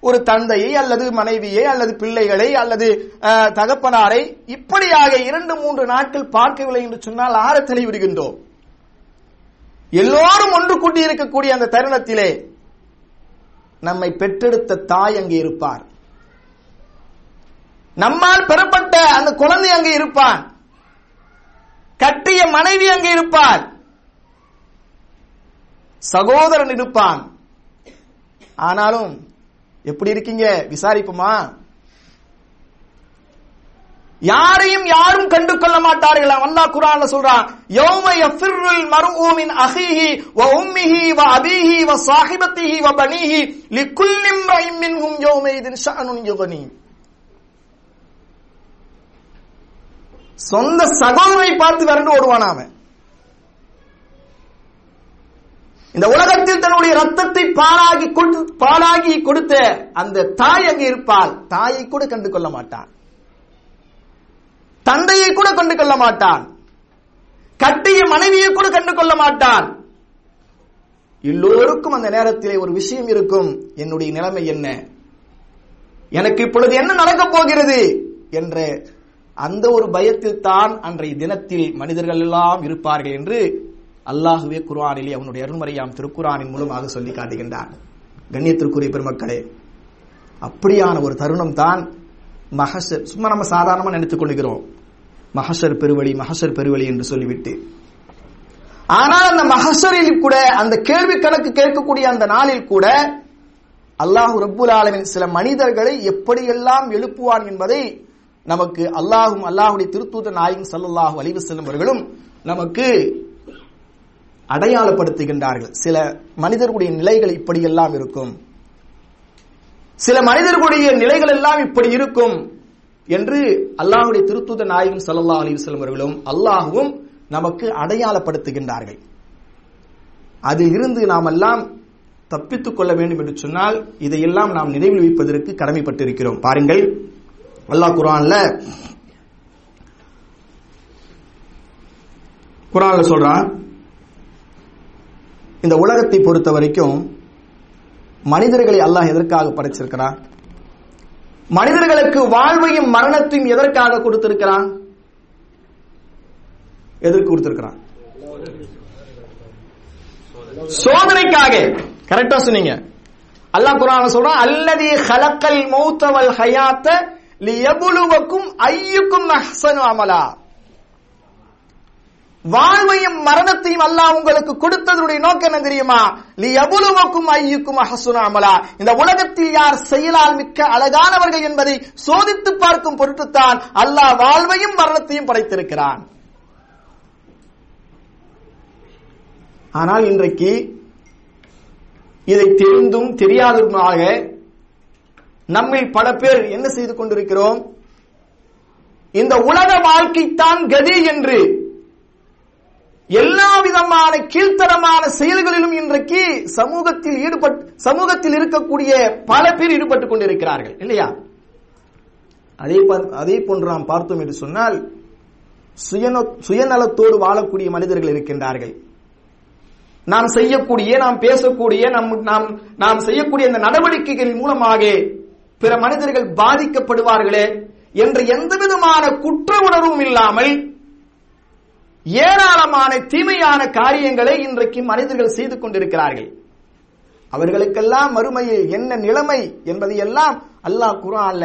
ஒரு தந்தையை அல்லது மனைவியை அல்லது பிள்ளைகளை அல்லது தகப்பனாரை இப்படியாக இரண்டு மூன்று நாட்கள் பார்க்கவில்லை என்று சொன்னால் ஆற தெளிவிடுகின்றோம் எல்லோரும் ஒன்று கூட்டி இருக்கக்கூடிய அந்த தருணத்திலே நம்மை பெற்றெடுத்த தாய் அங்கு இருப்பார். நம்மால் பெறப்பட்ட அந்த குழந்தை அங்கு இருப்பான். கட்டிய மனைவி அங்கு இருப்பார் சகோதரன் இருப்பான். ஆனாலும் எப்படி இருக்கீங்க? விசாரிப்புமா? யாரையும் யாரும் கண்டு கொள்ள மாட்டார்கள். அல்லாஹ் குரான் சொல்றான் யௌம யஃபிருல் மர்உ மின் அஹீஹி வ உம்மிஹி வ அபீஹி வ சாஹிபத்திஹி வ பனீஹி லிக்குல்லி இம்ரைன் மின்ஹும் யௌமைதின் ஷஅனுன் யுகனி. சொந்த சகோதரை பார்த்து விரண்டு ஓடுவான் அவன். இந்த உலகத்தில் தன்னுடைய ரத்தத்தை பாலாகி பாலாகி கொடுத்த அந்த தாய் அங்கு இருப்பாள். தாயை கூட கண்டு கொள்ள மாட்டான். தந்தையை கூட கண்டு கொள்ள மாட்டான். கட்டிய மனைவியை கூட கண்டு கொள்ள மாட்டான். எல்லோருக்கும் அந்த நேரத்திலே ஒரு விஷயம் இருக்கும். என்னுடைய நிலைமை என்ன? எனக்கு இப்பொழுது என்ன நடக்கப் போகிறது? என்ற அந்த ஒரு பயத்தில் தான் அன்றைய தினத்தில் மனிதர்கள் எல்லாம் இருப்பார்கள் என்று அல்லாஹுவே குர்ஆனிலே அவனுடைய அருள்மறையாம் திருக்குறானின் மூலமாக சொல்லி காட்டுகின்றான். கண்ணியத்திற்குரிய பெருமக்களே அப்படியான ஒரு தருணம் தான் மகசர் சும்மா நம்ம சாதாரணமாக நினைத்துக் கொள்கிறோம் மகசர் பெருவழி மகசர் பெருவழி என்று சொல்லிவிட்டு. ஆனால் அந்த மகசரில் கூட அந்த கேள்வி கணக்கு கேட்கக்கூடிய அந்த நாளில் கூட அல்லாஹு ரப்புல் ஆலமின் சில மனிதர்களை எப்படியெல்லாம் எழுப்புவான் என்பதை நமக்கு அல்லாஹும் அல்லாஹுடைய திருத்தூத நாயகம் சல்லாஹூ அலிவசல்லம் அவர்களும் நமக்கு அடையாளப்படுத்துகின்றார்கள். சில மனிதர்களுடைய நிலைகள் இப்படியெல்லாம் இருக்கும். சில மனிதர்களுடைய நிலைகள் எல்லாம் இப்படி இருக்கும் என்று அல்லாஹுடைய திருத்தூத நாயகம் சல்லா அலிவசலம் அவர்களும் அல்லாஹுவும் நமக்கு அடையாளப்படுத்துகின்றார்கள். அதில் இருந்து நாம் எல்லாம் தப்பித்துக் கொள்ள வேண்டும் என்று சொன்னால் இதையெல்லாம் நாம் நினைவில் வைப்பதற்கு கடமைப்பட்டிருக்கிறோம். பாருங்கள் அல்லாஹ் குரான்ல குரான்ல சொல்றான் இந்த உலகத்தை பொறுத்த வரைக்கும் மனிதர்களை அல்லாஹ் எதற்காக படைச்சிருக்கிறான்? மனிதர்களுக்கு வாழ்வையும் மரணத்தையும் எதற்காக கொடுத்திருக்கிறான்? எதற்கு கொடுத்திருக்கிறான்? சோதனைக்காக. கரெக்டா சொன்னீங்க. அல்லாஹ் குர்ஆன்ல சொல்றான் அல்லதி ஹலக்கல் மௌத்தவல் ஹயாத்த லியபுலுவக்கும் ஐயுக்கும் அஹ்சனு அமலா. வாழ்வையும் மரணத்தையும் அல்லாஹ் உங்களுக்கு கொடுத்ததனுடைய நோக்கம் என்ன தெரியுமா? லியபுலுவக்கும் ஐயுக்கும் அஹ்சனு அமலா. இந்த உலகத்தில் யார் செயலால் மிக்க அழகானவர்கள் என்பதை சோதித்து பார்க்கும் பொருட்டுத்தான் அல்லாஹ் வாழ்வையும் மரணத்தையும் படைத்திருக்கிறான். ஆனால் இன்றைக்கு இதை தெரிந்தும் தெரியாததுமாக நம்மில் பல பேர் என்ன செய்து கொண்டிருக்கிறோம்? இந்த உலக வாழ்க்கைத்தான் கதி என்று எல்லா விதமான கீழ்த்தரமான செயல்களிலும் இன்றைக்கு சமூகத்தில் ஈடுபட்டு சமூகத்தில் இருக்கக்கூடிய பல பேர் ஈடுபட்டுக் கொண்டிருக்கிறார்கள் இல்லையா? அதே அதே போன்று நாம் பார்த்தோம் என்று சொன்னால் சுயந சுயநலத்தோடு வாழக்கூடிய மனிதர்கள் இருக்கின்றார்கள். நாம் செய்யக்கூடிய நாம் பேசக்கூடிய நம் நாம் நாம் செய்யக்கூடிய இந்த நடவடிக்கைகளின் மூலமாக பிற மனிதர்கள் பாதிக்கப்படுவார்களே என்ற எந்த விதமான குற்ற உணர்வும் இல்லாமல் ஏராளமான தீமையான காரியங்களை இன்றைக்கு மனிதர்கள் செய்து கொண்டிருக்கிறார்கள். அவர்களுக்கெல்லாம் மறுமையில் என்ன நிலைமை என்பதை எல்லாம் அல்லாஹ் குரான்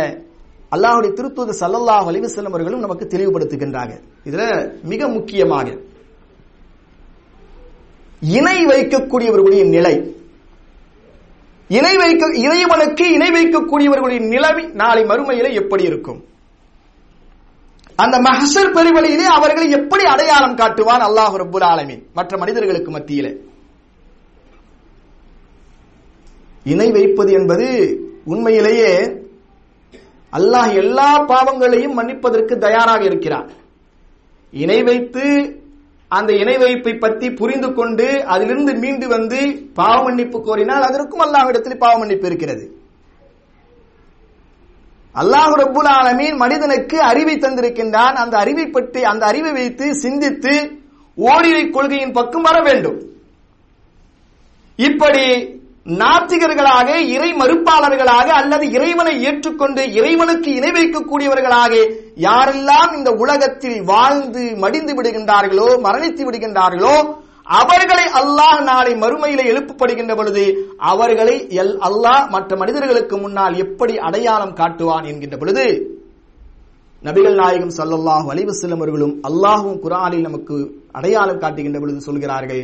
அல்லாஹுடைய திருத்தூது ஸல்லல்லாஹு அலைஹி வஸல்லம் அவர்களும் நமக்கு தெளிவுபடுத்துகின்றார்கள் இதுல மிக முக்கியமாக இணை வைக்கக்கூடியவர்களுடைய நிலை இணை வைக்க இறைவனுக்கு இணை வைக்கக்கூடியவர்களுடைய நிலைமை நாளை மறுமையிலே எப்படி இருக்கும்? அந்த மஹசர் பெருவழியிலே அவர்களை எப்படி அடையாளம் காட்டுவான் அல்லாஹ் ரபுல் ஆலமின்? மற்ற மனிதர்களுக்கு மத்தியிலே. இணை வைப்பது என்பது உண்மையிலேயே அல்லாஹ் எல்லா பாவங்களையும் மன்னிப்பதற்கு தயாராக இருக்கிறார் இணை வைத்து அந்த இணை வைப்பை பற்றி புரிந்து கொண்டு அதிலிருந்து மீண்டு வந்து பாவ மன்னிப்பு கோரினால் அதற்கும் அல்லாஹ்விடத்தில் பாவ மன்னிப்பு இருக்கிறது. அல்லாஹு ரப்புல் ஆலமீன் மனிதனுக்கு அறிவை தந்திருக்கின்றான். அந்த அறிவை பற்றி அந்த அறிவை வைத்து சிந்தித்து ஓரிரை கொள்கையின் பக்கம் வர வேண்டும். இப்படி நாத்திகர்களாக இறை மறுப்பாளர்களாக அல்லது இறைவனை ஏற்றுக்கொண்டு இறைவனுக்கு இணை வைக்கக்கூடியவர்களாக யாரெல்லாம் இந்த உலகத்தில் வாழ்ந்து மடிந்து விடுகின்றார்களோ மரணித்து விடுகின்றார்களோ அவர்களை அல்லாஹ் நாளை மறுமையில எழுப்பப்படுகின்ற பொழுது அவர்களை எல் அல்லாஹ் மற்ற மனிதர்களுக்கு முன்னால் எப்படி அடையாளம் காட்டுவான் என்கின்ற பொழுது நபிகள் நாயகம் ஸல்லல்லாஹு அலிவசல்லம் அவர்களும் அல்லாஹும் குரானில் நமக்கு அடையாளம் காட்டுகின்ற பொழுது சொல்கிறார்கள்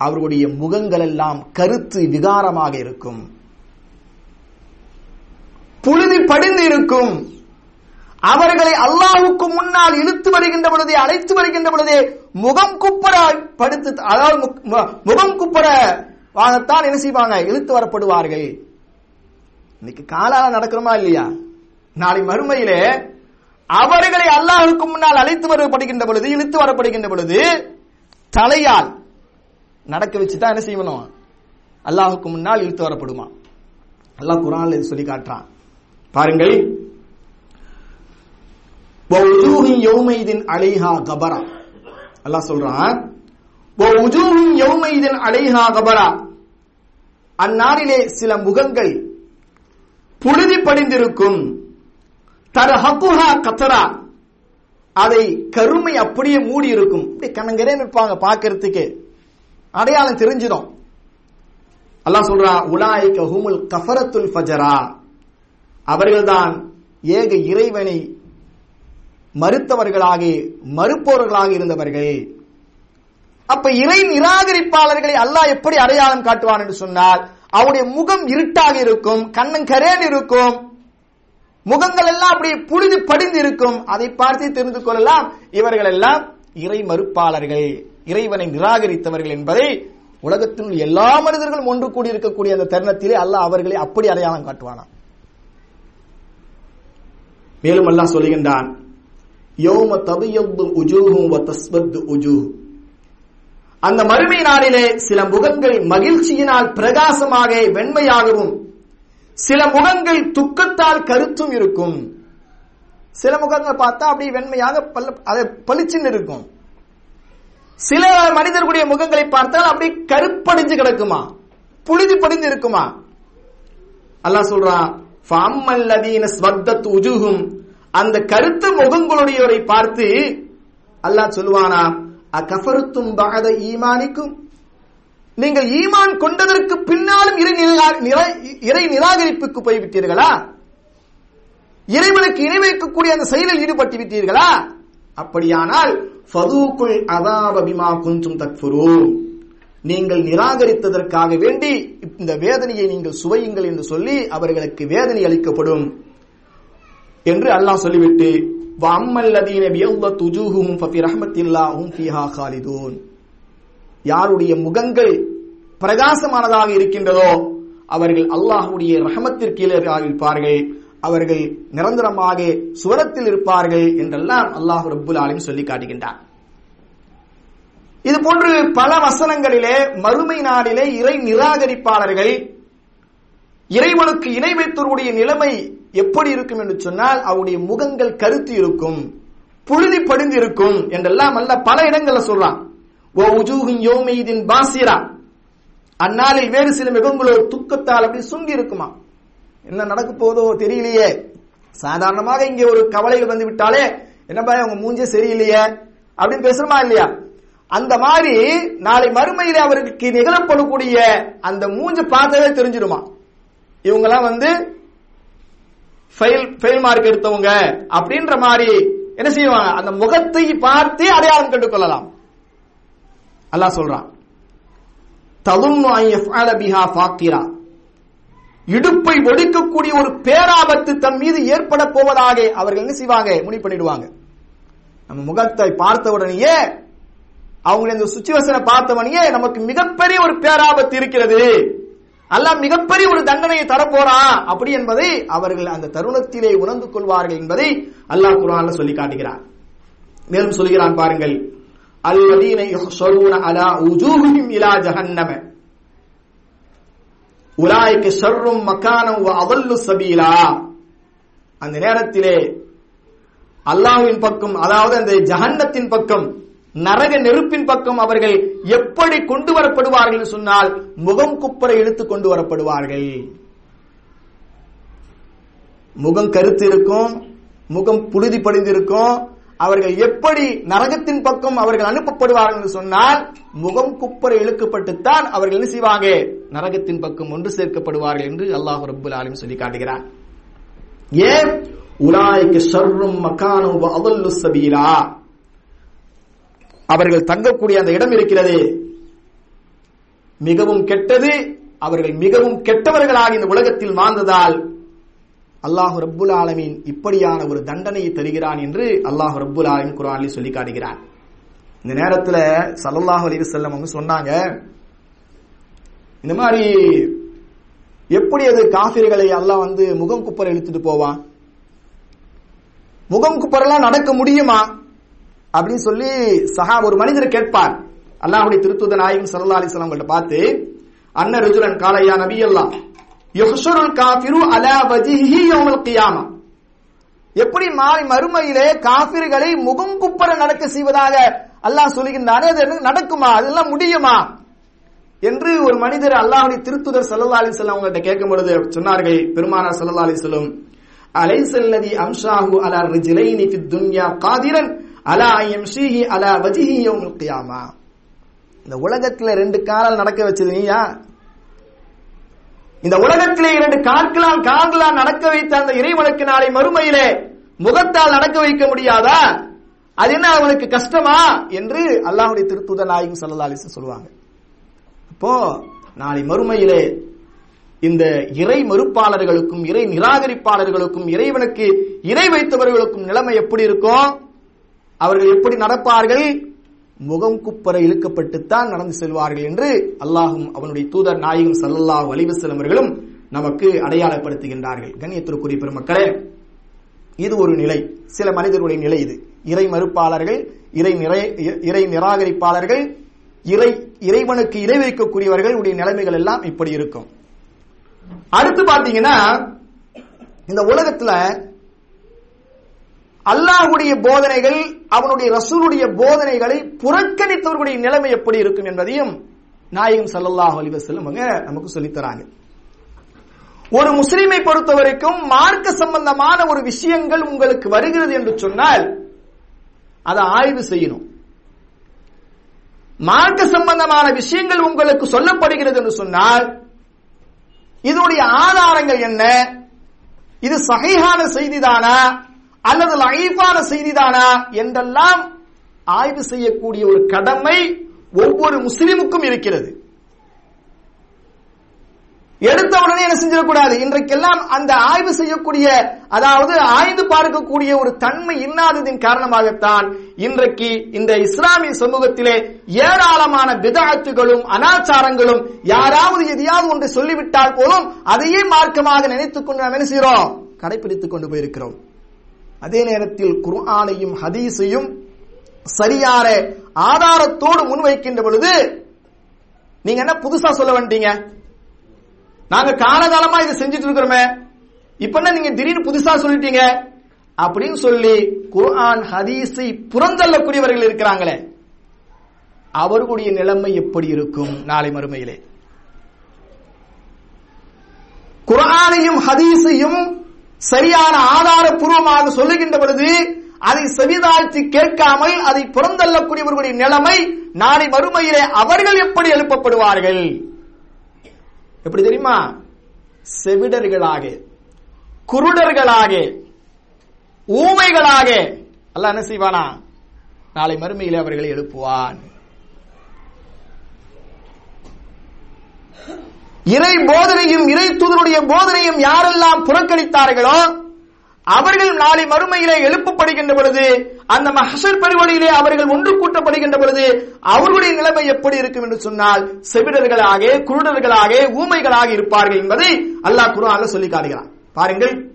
அவர்களுடைய முகங்கள் எல்லாம் கருத்து விகாரமாக இருக்கும். புழுதி படிந்து இருக்கும். அவர்களை அல்லாஹ்வுக்கு முன்னால் இழுத்து வருகின்ற பொழுதே அழைத்து வருகின்ற பொழுதே முகம் குப்பர படுத்து அதாவது முகம் குப்பர வாங்கத்தான் என்ன செய்வாங்க? இழுத்து வரப்படுவார்கள். இன்னைக்கு காலால நடக்கிறோமா இல்லையா? நாளை மறுமையிலே அவர்களை அல்லாஹுக்கு முன்னால் அழைத்து வரப்படுகின்ற பொழுது இழுத்து வரப்படுகின்ற பொழுது தலையால் நடக்க வச்சு தான் என்ன செய்யணும்? அல்லாஹுக்கு முன்னால் இழுத்து வரப்படுமா? அல்லாஹ் குரான் இது சொல்லி காட்டுறான். பாருங்கள் யௌமைதின் அலைஹா கபரா அல்லாஹ் சொல்றான் யௌமைதின் அலைஹா கபரா அந்நாளிலே சில முகங்கள் புழுதி படிந்திருக்கும். தரஹகுஹா கத்தரா. அதை கருமை அப்படியே மூடி இருக்கும் கண்ணங்கரே நிற்பாங்க பார்க்கறதுக்கு. அடையாளம் தெரிஞ்சிடும். அல்லாஹ் சொல்றா உலாய் கஹுமுல் கஃபரத்துல் ஃபஜரா. அவர்கள்தான் ஏக இறைவனை மறுத்தவர்களாக மறுப்பவர்களாக இருந்தவர்கள். அப்ப இறை நிராகரிப்பாளர்களை அல்லாஹ் எப்படி அடையாளம் காட்டுவான் என்று சொன்னால் அவருடைய முகம் இருட்டாக இருக்கும் கண்ணன் கரேன் இருக்கும் முகங்கள் எல்லாம் அப்படி புழுதி படிந்து இருக்கும். அதை பார்த்து தெரிந்து கொள்ளலாம் இவர்கள் எல்லாம் இறை மறுப்பாளர்கள் இறைவனை நிராகரித்தவர்கள் என்பதை உலகத்தில் எல்லா மனிதர்களும் ஒன்று கூடி இருக்கக்கூடிய அந்த தருணத்திலே அல்லாஹ் அவர்களை அப்படி அடையாளம் காட்டுவானா மேலும் அல்லாஹ் சொல்லுகின்றான் யோம தபியது உஜூஹும் வ தஸ்வத்து அந்த மறுமை நாளிலே சில முகங்கள் மகிழ்ச்சியினால் பிரகாசமாக வெண்மையாகவும் சில முகங்கள் துக்கத்தால் கருத்தும் இருக்கும். சில முகங்கள் பார்த்தா அப்படியே வெண்மையாக பல்ல அதை பளிச்சுன்னு இருக்கும். சில மனிதர்களுடைய முகங்களை பார்த்தால் அப்படியே கருப்படிஞ்சு கிடக்குமா? புழுதி படிந்து இருக்குமா? அல்லாஹ் சொல்றான் ஃபம்மல்லதீன ஸ்வத்தத் உஜுஹும் அந்த கருத்து முகங்களுடையவரை பார்த்து அல்லாஹ் சொல்லுவானா அகஃபருத்தும் பகத ஈமானிக்கும். நீங்கள் ஈமான் கொண்டதற்கு பின்னாலும் இறை இறை நிராகரிப்புக்கு போய்விட்டீர்களா? இறைவனுக்கு இணை வைக்கக்கூடிய அந்த செயலில் ஈடுபட்டு விட்டீர்களா? அப்படியானால் ஃபதூக்குல் அதாப பிமா குன்தும் நீங்கள் நிராகரித்ததற்காக வேண்டி இந்த வேதனையை நீங்கள் சுவையுங்கள் என்று சொல்லி அவர்களுக்கு வேதனை அளிக்கப்படும். என்று அல்லாஹ் சொல்லிவிட்டு வம்மல்லதீன பியல்லத் துஜூஹும் ஃபஃபி ரஹ்மத்தில்லாஹும் ஃபீஹா காலிதூன் யாருடைய முகங்கள் பிரகாசமானதாக இருக்கின்றதோ அவர்கள் அல்லாஹுடைய ரஹமத்திற்கு கீழே இருப்பார்கள் அவர்கள் நிரந்தரமாக சுவரத்தில் இருப்பார்கள் என்றெல்லாம் அல்லாஹ் ரபுல் ஆலமீன் சொல்லி காட்டுகின்றார் இது போன்று பல வசனங்களிலே மறுமை நாளிலே இறை நிராகரிப்பாளர்கள் இறைவனுக்கு இணை வைத்தோருடைய நிலைமை எப்படி இருக்கும் என்று சொன்னால் அவருடைய முகங்கள் கருத்து இருக்கும் புழுதி படிந்து இருக்கும் என்றெல்லாம் அல்ல பல இடங்கள்ல சொல்றான். ஓ உஜூஹின் யோமெய்தின் பாசிரா. அந்நாளில் வேறு சில முகங்களோ துக்கத்தால் அப்படி சுங்கி இருக்குமா? என்ன நடக்க போதோ தெரியலையே. சாதாரணமாக இங்கே ஒரு கவலைகள் வந்து விட்டாலே என்ன பாய் உங்க மூஞ்சே சரியில்லையே அப்படின்னு பேசுறமா இல்லையா? அந்த மாதிரி நாளை மறுமையில அவருக்கு நிகழப்படக்கூடிய அந்த மூஞ்ச பார்த்தாவே தெரிஞ்சிடுமா? இவங்கெல்லாம் வந்து ஃபெயில் ஃபெயில் மார்க் எடுத்தவங்க அப்படின்ற மாதிரி என்ன செய்வாங்க? அந்த முகத்தை பார்த்து அடையாளம் கண்டு கொள்ளலாம் அல்லாஹ் சொல்றான். ததுன்னு பிஹா ஃபாக்கிரா. இடுப்பை ஒடுக்கக்கூடிய ஒரு பேராபத்து தம் மீது ஏற்பட போவதாக அவர்கள் என்ன செய்வாங்க? முடிவு பண்ணிடுவாங்க நம்ம முகத்தை பார்த்த உடனேயே அவங்க இந்த சுச்சுவேஷனை பார்த்தவனையே நமக்கு மிகப்பெரிய ஒரு பேராபத்து இருக்கிறது. அல்லாஹ் மிகப்பெரிய ஒரு தண்டனையை தரப்போறான் அப்படி என்பதை அவர்கள் அந்த தருணத்திலே உணர்ந்து கொள்வார்கள் என்பதை அல்லாஹ் குர்ஆன்ல சொல்லி காட்டுகிறார். மேலும் சொல்கிறான் பாருங்கள் அல்லதீன யுஹ்ஷரூன அலா உஜூஹிஹிம் இலா ஜஹன்னம. உலாய்க்கு ஷர்ரும் மக்கானம் வ அதல்லு சபீலா. அந்த நேரத்திலே அல்லாஹ்வின் பக்கம் அதாவது அந்த ஜஹன்னத்தின் பக்கம் நரக நெருப்பின் பக்கம் அவர்கள் எப்படி கொண்டு வரப்படுவார்கள் என்று சொன்னால் முகம் குப்பரை இழுத்து கொண்டு வரப்படுவார்கள். முகம் கருத்து இருக்கும் முகம் புழுதி படிந்திருக்கும் அவர்கள் எப்படி நரகத்தின் பக்கம் அவர்கள் அனுப்பப்படுவார்கள் என்று சொன்னால் முகம் குப்பரை இழுக்கப்பட்டுத்தான் அவர்கள் என்ன செய்வாங்க? நரகத்தின் பக்கம் ஒன்று சேர்க்கப்படுவார்கள் என்று அல்லாஹ் ரபுல் ஆலிம் சொல்லி காட்டுகிறார் ஏன்? உலாய்க்கு ஷர்ரும் மக்கானு அதல்லு சபீலா. அவர்கள் தங்கக்கூடிய அந்த இடம் இருக்கிறது. மிகவும் கெட்டது அவர்கள் மிகவும் கெட்டவர்களாக இந்த உலகத்தில் வாழ்ந்ததால் அல்லாஹ் ரப்புல் ஆலமீன் இப்படியான ஒரு தண்டனையை தருகிறான் என்று அல்லாஹ் ரப்புல் ஆலமின் குரானில் சொல்லி காட்டுகிறான். இந்த நேரத்துல சல்லாஹ் அலி செல்லம் அவங்க சொன்னாங்க இந்த மாதிரி எப்படி அது காஃபிர்களை எல்லாம் வந்து முகம் குப்பரை இழுத்துட்டு போவான்? முகம் குப்பரெல்லாம் நடக்க முடியுமா? அப்படின்னு சொல்லி சஹா ஒரு மனிதர் கேட்பார் அல்லாஹுடைய திருத்துத நாயகம் சல்லா அலைஹி வஸல்லம் கிட்ட பார்த்து அன்ன ருஜுரன் காலையா நபி எல்லாம் யுஹ்ஷருல் காஃபிரு அலா வஜிஹி யௌமல் கியாமா. எப்படி மாலை மறுமையிலே காபிர்களை முகம் குப்பர நடக்க செய்வதாக அல்லாஹ் சொல்லுகின்றானே அது என்ன நடக்குமா? அதெல்லாம் முடியுமா? என்று ஒரு மனிதர் அல்லாஹுடைய திருத்துதர் சல்லா அலி வஸல்லம் அவங்கள்ட்ட கேட்கும் பொழுது சொன்னார்கள் பெருமானார் ஸல்லல்லாஹு சொல்லும் அலை செல்லதி அம்சாஹு அலா ரிஜிலைனி துன்யா காதிரன்? அலா யம்ஷிஹி அலா வஜிஹி யௌமல் கியாமா இந்த உலகத்துல ரெண்டு காலால் நடக்க வச்சது நீயா? இந்த உலகத்திலே இரண்டு கார்களால் கால்களால் நடக்க வைத்த அந்த இறைவனுக்கு நாளை மறுமையிலே முகத்தால் நடக்க வைக்க முடியாதா? அது என்ன அவனுக்கு கஷ்டமா? என்று அல்லாஹுடைய திருத்துத நாயகம் ஸல்லல்லாஹு சொல்லுவாங்க. அப்போ நாளை மறுமையிலே இந்த இறை மறுப்பாளர்களுக்கும் இறை நிராகரிப்பாளர்களுக்கும் இறைவனுக்கு இறை வைத்தவர்களுக்கும் நிலைமை எப்படி இருக்கும்? அவர்கள் எப்படி நடப்பார்கள்? முகம் குப்பர இழுக்கப்பட்டுத்தான் நடந்து செல்வார்கள் என்று அல்லாஹும் அவனுடைய தூதர் நாயகம் சல்லல்லாஹ் வலிவசலமர்களும் நமக்கு அடையாளப்படுத்துகின்றார்கள். கண்ணியத்திற்குரிய பெருமக்களே இது ஒரு நிலை. சில மனிதர்களுடைய நிலை இது. இறை மறுப்பாளர்கள் இறை நிறை இறை நிராகரிப்பாளர்கள் இறை இறைவனுக்கு இறை வைக்கக்கூடியவர்களுடைய நிலைமைகள் எல்லாம் இப்படி இருக்கும். அடுத்து பாத்தீங்கன்னா இந்த உலகத்துல அல்லாஹுடைய போதனைகள் அவனுடைய ரசூலுடைய போதனைகளை புறக்கணித்தவர்களுடைய நிலைமை எப்படி இருக்கும் என்பதையும் நாயகம் சல்லல்லாஹு அலி வசல்லம் அவங்க நமக்கு சொல்லித்தராங்க ஒரு முஸ்லிமை பொறுத்த வரைக்கும் மார்க்க சம்பந்தமான ஒரு விஷயங்கள் உங்களுக்கு வருகிறது என்று சொன்னால் அதை ஆய்வு செய்யணும். மார்க்க சம்பந்தமான விஷயங்கள் உங்களுக்கு சொல்லப்படுகிறது என்று சொன்னால் இதனுடைய ஆதாரங்கள் என்ன? இது சகையான செய்திதானா? அல்லது லைஃபான செய்திதானா என்றெல்லாம் ஆய்வு செய்யக்கூடிய ஒரு கடமை ஒவ்வொரு முஸ்லிமுக்கும் இருக்கிறது. எடுத்த உடனே என்ன செஞ்சிடக்கூடாது? இன்றைக்கெல்லாம் அந்த ஆய்வு செய்யக்கூடிய அதாவது ஆய்ந்து பார்க்கக்கூடிய ஒரு தன்மை இன்னாததின் காரணமாகத்தான் இன்றைக்கு இந்த இஸ்லாமிய சமூகத்திலே ஏராளமான விதாத்துகளும் அனாச்சாரங்களும் யாராவது எதையாவது ஒன்று சொல்லிவிட்டால் போதும் அதையே மார்க்கமாக நினைத்துக் கொண்டு நாம் என்ன செய்கிறோம்? கடைபிடித்துக் கொண்டு போயிருக்கிறோம். அதே நேரத்தில் குர்ஆனையும் ஹதீஸையும் சரியான ஆதாரத்தோடு முன்வைக்கின்ற பொழுது நீங்க என்ன புதுசா சொல்ல வந்துட்டீங்க நாங்க காலகாலமா இதை செஞ்சுட்டு இருக்கிறோமே இப்ப என்ன நீங்க திடீர்னு புதுசா சொல்லிட்டீங்க? அப்படின்னு சொல்லி குர்ஆன் ஹதீஸை புறந்தள்ளக்கூடியவர்கள் இருக்கிறாங்களே அவர்களுடைய நிலைமை எப்படி இருக்கும் நாளை மறுமையிலே? குர்ஆனையும் ஹதீஸையும் சரியான ஆதாரபூர்வமாக சொல்லுகின்ற பொழுது அதை செவிதாழ்த்தி கேட்காமல் அதை புறந்தள்ளக்கூடியவர்களுடைய நிலைமை நாளை மறுமையிலே அவர்கள் எப்படி எழுப்பப்படுவார்கள்? எப்படி தெரியுமா? செவிடர்களாக குருடர்களாக ஊமைகளாக. அல்ல என்ன செய்வானா? நாளை மறுமையிலே அவர்களை எழுப்புவான். இறை போதனையும் இறை தூதனுடைய போதனையும் யாரெல்லாம் புறக்கணித்தார்களோ அவர்கள் நாளை மறுமையிலே எழுப்பப்படுகின்ற பொழுது அந்த மஹசர் பெருவழியிலே அவர்கள் ஒன்று கூட்டப்படுகின்ற பொழுது அவர்களுடைய நிலைமை எப்படி இருக்கும் என்று சொன்னால் செவிடர்களாக குருடர்களாக ஊமைகளாக இருப்பார்கள் என்பதை அல்லாஹ் குரான்ல சொல்லி காட்டுகிறான். பாருங்கள்.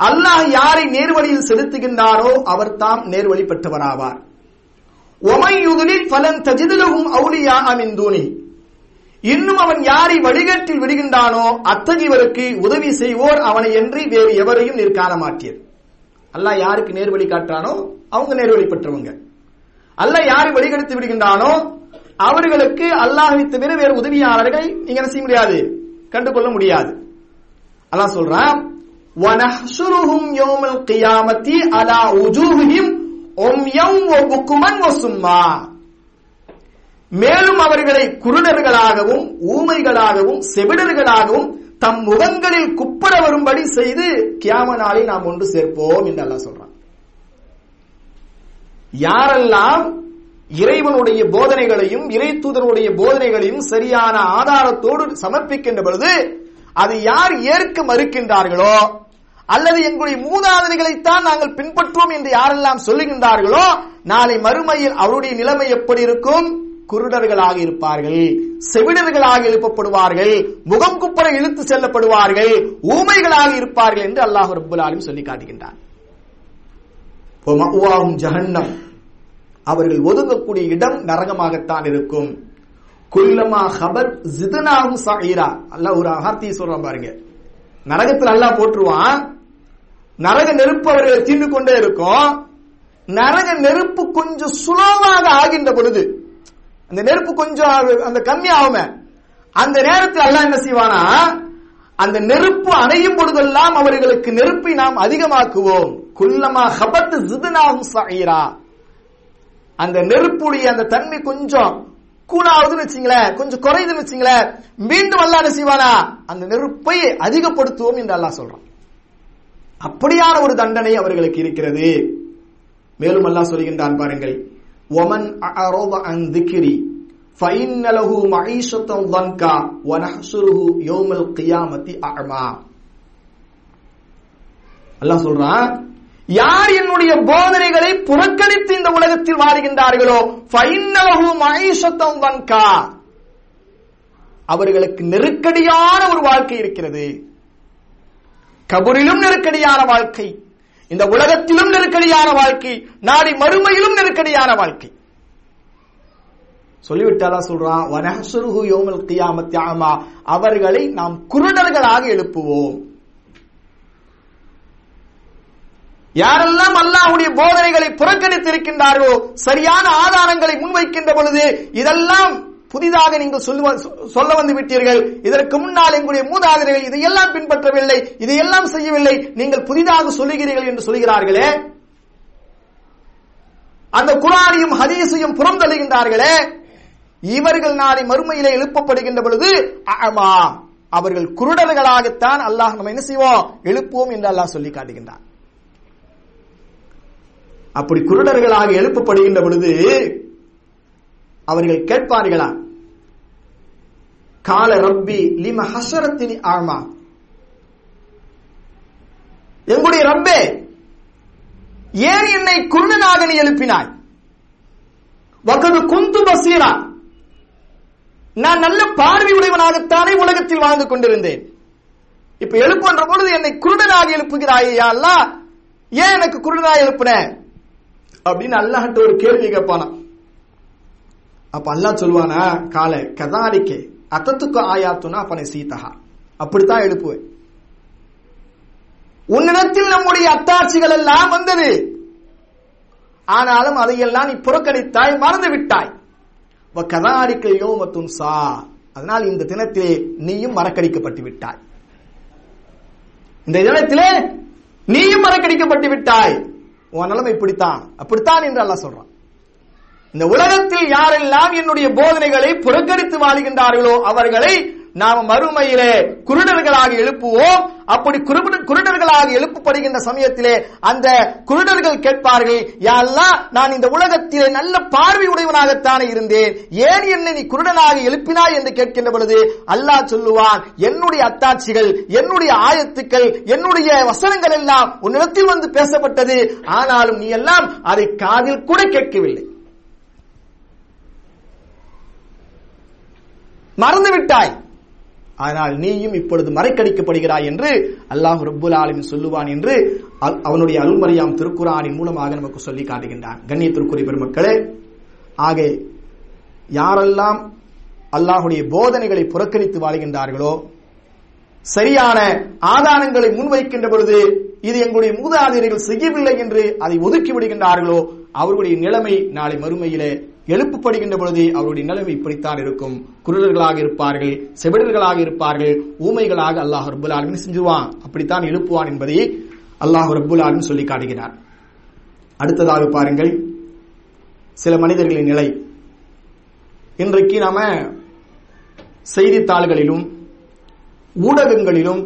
அல்லாஹ் யாரை நேர்வழியில் செலுத்துகின்றாரோ அவர் தாம் நேர்வழி பெற்றவராவார் ஒமை யுதுலில் பலன் தஜிதிலகும் அவுளியா அமிந்தூனி இன்னும் அவன் யாரை வழிகட்டில் விடுகின்றானோ அத்தகையவருக்கு உதவி செய்வோர் அவனை என்று வேறு எவரையும் நீர் காண மாட்டீர் அல்லாஹ் யாருக்கு நேர்வழி காட்டுறானோ அவங்க நேர்வழி பெற்றவங்க. அல்லாஹ் யாரை வழிகெடுத்து விடுகின்றானோ அவர்களுக்கு அல்லாஹை தவிர வேறு உதவியாளர்களை நீங்க என்ன செய்ய முடியாது? கண்டுகொள்ள முடியாது. அல்லாஹ் சொல்றான் வனஹ்சுருஹும் யௌமல் கியாமத்தி அலா உஜூஹிம் மேலும் அவர்களை குருடர்களாகவும் ஊமைகளாகவும் செவிடர்களாகவும் தம் முகங்களில் குப்பிட வரும்படி செய்து கியாம நாளை நாம் ஒன்று சேர்ப்போம் என்று அல்லா சொல்றான். யாரெல்லாம் இறைவனுடைய போதனைகளையும் இறை தூதனுடைய போதனைகளையும் சரியான ஆதாரத்தோடு சமர்ப்பிக்கின்ற பொழுது அது யார் ஏற்க மறுக்கின்றார்களோ அல்லது எங்களுடைய மூதாதனைகளைத்தான் நாங்கள் பின்பற்றுவோம் என்று யாரெல்லாம் சொல்லுகின்றார்களோ நாளை மறுமையில் அவருடைய நிலைமை எப்படி இருக்கும்? குருடர்களாக இருப்பார்கள் செவிடர்களாக எழுப்பப்படுவார்கள் முகம் குப்பரை இழுத்து செல்லப்படுவார்கள் ஊமைகளாக இருப்பார்கள் என்று அல்லாஹ் ரப்புல் சொல்லி காட்டுகின்றார் ஜஹன்னம். அவர்கள் ஒதுங்கக்கூடிய இடம் நரகமாகத்தான் இருக்கும். குல்லமா ஹபத் ஜிதனாகும் சாயிரா அல்ல ஒரு அகார்த்தியை சொல்றான் பாருங்க. நரகத்தில் அல்லாஹ் போட்டுருவான் நரக நெருப்பு அவர்களை தீண்டு கொண்டே இருக்கும். நரக நெருப்பு கொஞ்சம் சுலோவாக ஆகின்ற பொழுது அந்த நெருப்பு கொஞ்சம் அந்த கம்மி ஆகுமே? அந்த நேரத்தில் அல்லாஹ் என்ன செய்வானா? அந்த நெருப்பு அணையும் பொழுதெல்லாம் அவர்களுக்கு நெருப்பை நாம் அதிகமாக்குவோம். குல்லமா ஹபத்து ஜிதுனாகும் சாயிரா அந்த நெருப்புடைய அந்த தன்மை கொஞ்சம் கூடாவதுன்னு வச்சுங்களேன் கொஞ்சம் குறையுதுன்னு வச்சுங்களேன் மீண்டும் அல்லா என்ன செய்வானா அந்த நெருப்பை அதிகப்படுத்துவோம் என்று அல்லாஹ் சொல்றான் அப்படியான ஒரு தண்டனை அவர்களுக்கு இருக்கிறது மேலும் அல்லாஹ் சொல்கின்றான் பாருங்கள் ஒமன் அரோவ அன் திக்ரி فَإِنَّ لَهُ مَعِيشَةً ضَنْكَا وَنَحْشُرُهُ يَوْمَ الْقِيَامَةِ أَعْمَى அல்லாஹ் சொல்றான் யார் என்னுடைய போதனைகளை புறக்கணித்து இந்த உலகத்தில் வாழுகின்றார்களோ? ஃபைன்னலஹு வன்கா. அவர்களுக்கு நெருக்கடியான ஒரு வாழ்க்கை இருக்கிறது. கபூரிலும் நெருக்கடியான வாழ்க்கை. இந்த உலகத்திலும் நெருக்கடியான வாழ்க்கை. நாடி மறுமையிலும் நெருக்கடியான வாழ்க்கை. சொல்லிவிட்டாலா சொல்றான் அவர்களை நாம் குருடர்களாக எழுப்புவோம். யாரெல்லாம் அல்லாஹுடைய போதனைகளை புறக்கணித்திருக்கின்றார்களோ சரியான ஆதாரங்களை முன்வைக்கின்ற பொழுது இதெல்லாம் புதிதாக நீங்கள் சொல்லுவ- சொல்ல வந்து விட்டீர்கள். இதற்கு முன்னால் எங்களுடைய மூதாதையர்கள் இதையெல்லாம் பின்பற்றவில்லை இதையெல்லாம் செய்யவில்லை. நீங்கள் புதிதாக சொல்லுகிறீர்கள் என்று சொல்கிறார்களே அந்த குரானையும் ஹதீஸையும் புறந்தழுகின்றார்களே இவர்கள் நாளை மறுமையிலே எழுப்பப்படுகின்ற பொழுது அவர்கள் குருடர்களாகத்தான் அல்லாஹ் நம்ம என்ன செய்வோம்? எழுப்புவோம் என்று அல்லாஹ் சொல்லி காட்டுகின்றார் அப்படி குருடர்களாக எழுப்பப்படுகின்ற பொழுது அவர்கள் கேட்பார்களா? கால ரப்பி லிம ஹசரத்தினி ஆமா. எங்களுடைய ரப்பே ஏன் என்னை குருடனாக நீ எழுப்பினாய்? வகது குந்து பசீரா நான் நல்ல பார்வை உடையவனாகத்தானே உலகத்தில் வாழ்ந்து கொண்டிருந்தேன். இப்ப எழுப்புன்ற பொழுது என்னை குருடனாக எழுப்புகிறாய் ஏன் எனக்கு குருடனாக எழுப்புன? அப்படின்னு அல்லாஹ்ட்ட ஒரு கேள்வி கேட்பானா அப்ப அல்லாஹ் சொல்லுவானா கால கதாலிக்கே அத்தத்துக்கு ஆயாத்துனா அப்பனை சீதகா அப்படித்தான் எழுப்புவேன். உன்னிடத்தில் நம்முடைய அத்தாட்சிகள் எல்லாம் வந்தது. ஆனாலும் அதையெல்லாம் நீ புறக்கணித்தாய் மறந்து விட்டாய். கதாரிக்க யோமத்தும் சா. அதனால் இந்த தினத்திலே நீயும் மறக்கடிக்கப்பட்டு விட்டாய். இந்த தினத்திலே நீயும் மறக்கடிக்கப்பட்டு விட்டாய். உன் நிலைமை இப்படித்தான். அப்படித்தான் என்று அல்லாஹ் சொல்றான். இந்த உலகத்தில் யாரெல்லாம் என்னுடைய போதனைகளை புறக்கணித்து வாழ்கின்றார்களோ அவர்களை நாம் மறுமையிலே குருடர்களாக எழுப்புவோம். அப்படி குருடர்களாக எழுப்பப்படுகின்ற சமயத்திலே அந்த குருடர்கள் கேட்பார்கள் யாரெல்லாம் நான் இந்த உலகத்திலே நல்ல பார்வை உடையவனாகத்தானே இருந்தேன். ஏன் என்னை நீ குருடனாக எழுப்பினாய்? என்று கேட்கின்ற பொழுது அல்லாஹ் சொல்லுவான் என்னுடைய அத்தாட்சிகள் என்னுடைய ஆயத்துக்கள் என்னுடைய வசனங்கள் எல்லாம் உன்னிடத்தில் வந்து பேசப்பட்டது. ஆனாலும் நீ எல்லாம் அதை காதில் கூட கேட்கவில்லை. மறந்து விட்டாய். ஆனால் நீயும் இப்பொழுது மறைக்கடிக்கப்படுகிறாய் என்று அல்லாஹ் ரப்புல் ஆலமீன் சொல்லுவான் என்று அவனுடைய அருள்மறையாம் திருக்குறானின் மூலமாக நமக்கு சொல்லி காட்டுகின்றான். கண்ணியத்திற்குரிய பெருமக்களே ஆக யாரெல்லாம் அல்லாஹுடைய போதனைகளை புறக்கணித்து வாழ்கின்றார்களோ சரியான ஆதாரங்களை முன்வைக்கின்ற பொழுது இது எங்களுடைய மூதாதையர்கள் செய்யவில்லை என்று அதை ஒதுக்கி விடுகின்றார்களோ அவர்களுடைய நிலைமை நாளை மறுமையிலே எழுப்புப்படுகின்ற பொழுது அவருடைய நிலைமை இப்படித்தான் இருக்கும். குருடர்களாக இருப்பார்கள் செவிடர்களாக இருப்பார்கள் ஊமைகளாக அல்லாஹ் ரபுல் ஆலமின் செஞ்சுவான். அப்படித்தான் எழுப்புவான் என்பதை அல்லாஹ் ரபுல் ஆலமின் சொல்லி காட்டுகிறார். அடுத்ததாக பாருங்கள் சில மனிதர்களின் நிலை. இன்றைக்கு நாம செய்தித்தாள்களிலும் ஊடகங்களிலும்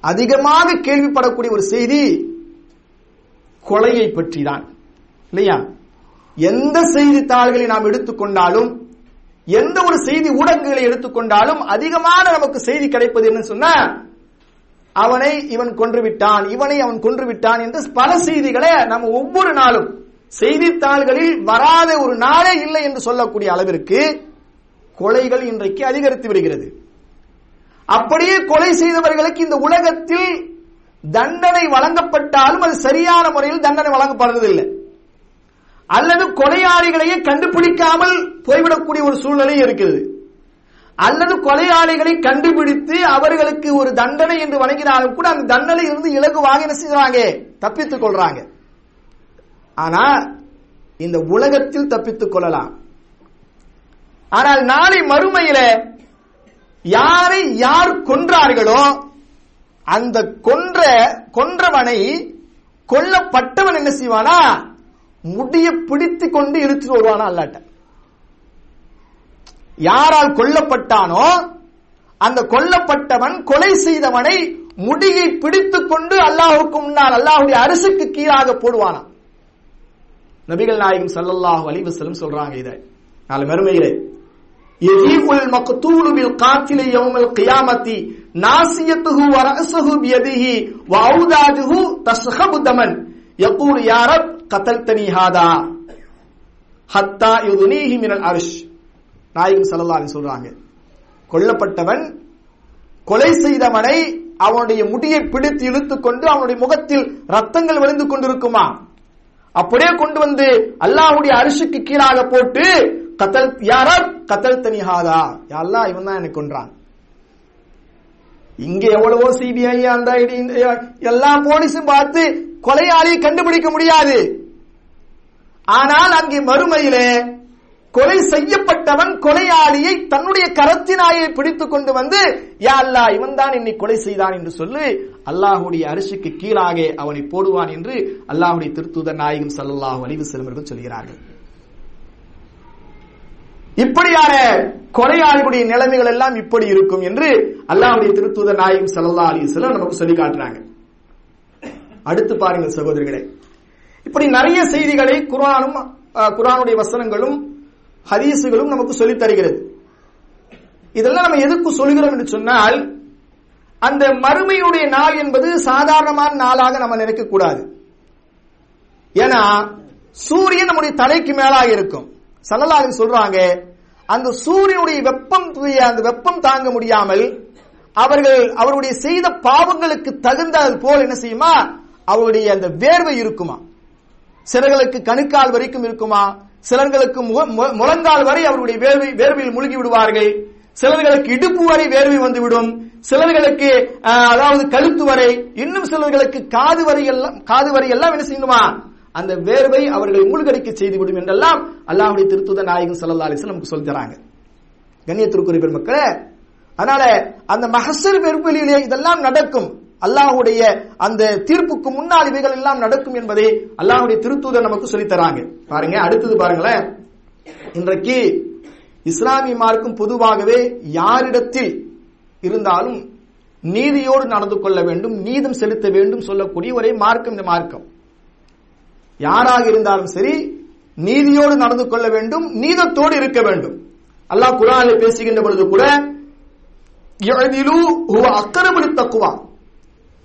அதிகமாக கேள்விப்படக்கூடிய ஒரு செய்தி கொலையை பற்றி தான் இல்லையா? எந்த செய்தித்தாள்களை நாம் எடுத்துக்கொண்டாலும் எந்த ஒரு செய்தி ஊடகங்களை எடுத்துக்கொண்டாலும் அதிகமான நமக்கு செய்தி கிடைப்பது என்னன்னு சொன்னா அவனை இவன் கொன்றுவிட்டான் இவனை அவன் கொன்றுவிட்டான் என்று பல செய்திகளை நம்ம ஒவ்வொரு நாளும் செய்தித்தாள்களில் வராத ஒரு நாளே இல்லை என்று சொல்லக்கூடிய அளவிற்கு கொலைகள் இன்றைக்கு அதிகரித்து வருகிறது. அப்படியே கொலை செய்தவர்களுக்கு இந்த உலகத்தில் தண்டனை வழங்கப்பட்டாலும் அது சரியான முறையில் தண்டனை வழங்கப்படுறதில்லை அல்லது கொலையாளிகளையே கண்டுபிடிக்காமல் போய்விடக்கூடிய ஒரு சூழ்நிலை இருக்கிறது. அல்லது கொலையாளிகளை கண்டுபிடித்து அவர்களுக்கு ஒரு தண்டனை என்று வழங்கினாலும் கூட அந்த தண்டனை இருந்து இலகுவாக என்ன செய்றாங்க? தப்பித்துக் கொள்றாங்க. ஆனா இந்த உலகத்தில் தப்பித்துக் கொள்ளலாம். ஆனால் நாளை மறுமையில யாரை யார் கொன்றார்களோ அந்த கொன்ற கொன்றவனை கொல்லப்பட்டவன் என்ன செய்வானா? முடிய பிடித்து கொண்டு இழுத்துட்டு வருவானா அல்லாட்ட? யாரால் கொல்லப்பட்டானோ அந்த கொல்லப்பட்டவன் கொலை செய்தவனை முடியை பிடித்துக் கொண்டு அல்லாஹுக்கு முன்னால் அல்லாஹுடைய அரசுக்கு கீழாக போடுவானா? நபிகள் நாயகம் சல்லல்லாஹு அலிவு சொல்றாங்க இதை. நாலு மறுமையிலே. எஜீபுல் மக்தூலு பில் காத்திலை யௌமல் கியாமத்தி நாசியத்துஹு வரஹசுஹு பியதிஹி வ ஔதாதுஹு தஸ்ஹபு தமன். யக்கூல் கத்தல்தனி ஹாதா ஹத்தா யுதுனீஹி மினல் அரிஷ் நாயகம் சல்லல்லாஹி சொல்றாங்க. கொல்லப்பட்டவன் கொலை செய்தவனை அவனுடைய முடியை பிடித்து இழுத்து கொண்டு அவனுடைய முகத்தில் ரத்தங்கள் விழுந்து கொண்டிருக்குமா? அப்படியே கொண்டு வந்து அல்லாஹுடைய அரிசுக்கு கீழாக போட்டு கத்தல் யாரார் கத்தல் தனிஹாதா யாரா இவன் தான் எனக்கு கொன்றான். இங்க எவ்வளவோ சிபிஐ அந்த எல்லா போலீஸும் பார்த்து கொலையாளியை கண்டுபிடிக்க முடியாது. ஆனால் அங்கே மறுமையிலே கொலை செய்யப்பட்டவன் கொலையாளியை தன்னுடைய கரத்தினாயை பிடித்துக் கொண்டு வந்து யா அல்லாஹ் இவன் தான் என்னை கொலை செய்தான் என்று சொல்லி அல்லாஹுடைய அரிசிக்கு கீழாக அவனை போடுவான் என்று அல்லாஹுடைய திருத்தூதர் நாயகம் சல்லாஹ் அலைஹி செல்வர்கள் சொல்கிறார்கள். இப்படியான கொலையாளிகளுடைய நிலைமைகள் எல்லாம் இப்படி இருக்கும் என்று அல்லாஹுடைய திருத்தூதர் நாயகம் சல்லா அலி வஸல்லம் நமக்கு சொல்லி காட்டுறாங்க. அடுத்து பாருங்கள் சகோதரிகளே. இப்படி நிறைய செய்திகளை குர்ஆனும் குரானுடைய வசனங்களும் ஹதீஸுகளும் நமக்கு சொல்லித் தருகிறது. இதெல்லாம் நம்ம எதுக்கு சொல்கிறோம் என்று சொன்னால் அந்த மறுமையுடைய நாள் என்பது சாதாரணமான நாளாக நம்ம நினைக்கக்கூடாது ஏன்னா சூரியன் நம்முடைய தலைக்கு மேலாக இருக்கும். சல்லல்லாஹு சொல்றாங்க அந்த சூரியனுடைய வெப்பம் அந்த வெப்பம் தாங்க முடியாமல் அவர்கள் அவருடைய செய்த பாவங்களுக்கு தகுந்த போல் என்ன செய்யுமா? அவருடைய அந்த வேர்வை இருக்குமா? சிலர்களுக்கு கணுக்கால் வரைக்கும் இருக்குமா? சிலர்களுக்கு மு- மு- முழங்கால் வரை அவருடைய வேர்வை வேர்வையில் மூழ்கி விடுவார்கள். சிலர்களுக்கு இடுப்பு வரை வேர்வை வந்துவிடும். சிலர்களுக்கு அதாவது கழுத்து வரை இன்னும் சிலர்களுக்கு காது வரை எல்லாம் காது வரை எல்லாம் என்ன செய்யணுமா? அந்த வேர்வை அவர்களை மூழ்கடிக்க செய்துவிடும் என்றெல்லாம் அல்லாஹுடைய திருத்துத நாயகன் சல்லா அலைஹி நமக்கு சொல்லி கண்ணியத்திற்குரிய பெருமக்களே அதனால அந்த மகசர் பெருப்பலியிலே இதெல்லாம் நடக்கும். அல்லாஹுடைய அந்த தீர்ப்புக்கு முன்னால் இவைகள் எல்லாம் நடக்கும் என்பதை அல்லாஹுடைய திருத்தூதர் நமக்கு சொல்லித்தராங்க. பாருங்க அடுத்தது பாருங்களேன். இன்றைக்கு இஸ்லாமிய மார்க்கம் பொதுவாகவே யாரிடத்தில் இருந்தாலும் நீதியோடு நடந்து கொள்ள வேண்டும் நீதம் செலுத்த வேண்டும் சொல்லக்கூடிய ஒரே மார்க்கம் இந்த மார்க்கம். யாராக இருந்தாலும் சரி நீதியோடு நடந்து கொள்ள வேண்டும் நீதத்தோடு இருக்க வேண்டும். அல்லாஹ் குரானில் பேசுகின்ற பொழுது கூட யஅதிலு ஹுவ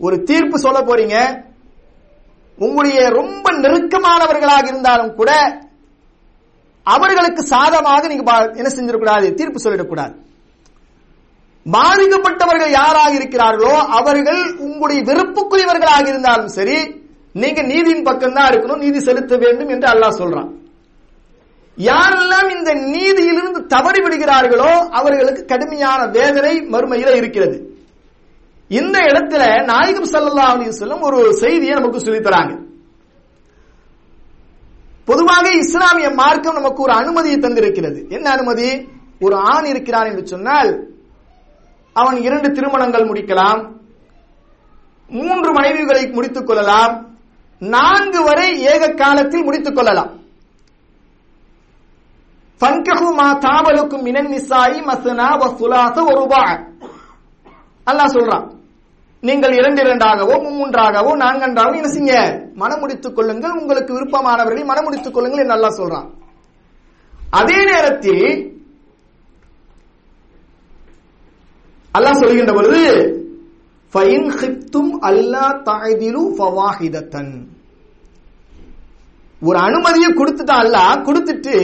ஒரு தீர்ப்பு சொல்ல போறீங்க? உங்களுடைய ரொம்ப நெருக்கமானவர்களாக இருந்தாலும் கூட அவர்களுக்கு சாதமாக நீங்க என்ன செஞ்சிடக்கூடாது? தீர்ப்பு சொல்லிடக்கூடாது. பாதிக்கப்பட்டவர்கள் யாராக இருக்கிறார்களோ அவர்கள் உங்களுடைய வெறுப்புக்குரியவர்களாக இருந்தாலும் சரி நீங்க நீதியின் பக்கம் தான் இருக்கணும் நீதி செலுத்த வேண்டும் என்று அல்லாஹ் சொல்றான். யாரெல்லாம் இந்த நீதியிலிருந்து தவறி விடுகிறார்களோ அவர்களுக்கு கடுமையான வேதனை மறுமையில இருக்கிறது. இந்த இடத்துல நாயகம் சல்லா அலி சொல்லும் ஒரு செய்தியை நமக்கு சொல்லித்தராங்க பொதுவாக இஸ்லாமிய மார்க்கம் நமக்கு ஒரு அனுமதியை தந்திருக்கிறது. என்ன அனுமதி? ஒரு ஆண் இருக்கிறான் என்று சொன்னால் அவன் இரண்டு திருமணங்கள் முடிக்கலாம் மூன்று மனைவிகளை முடித்துக் கொள்ளலாம் நான்கு வரை ஏக காலத்தில் முடித்துக் கொள்ளலாம். ஃபன்கஹு மா மினன் நிசாயி மஸ்னா வசுலாச சுலாச அல்லாஹ் சொல்றான் நீங்கள் இரண்டு இரண்டாகவோ மூன்றாகவோ நான்கன்றாகவோ என்ன செய்ய மனம் முடித்துக் கொள்ளுங்கள். உங்களுக்கு விருப்பமானவர்களை மனம் முடித்துக் கொள்ளுங்கள் என்று நல்லா சொல்றான். அதே நேரத்தில் அல்லாஹ் சொல்கின்ற பொழுது ஃபைன் ஹிப்தும் அல்லா தாய்திலு ஃபவாஹிதத்தன். ஒரு அனுமதியை கொடுத்துட்டா அல்லாஹ் கொடுத்துட்டு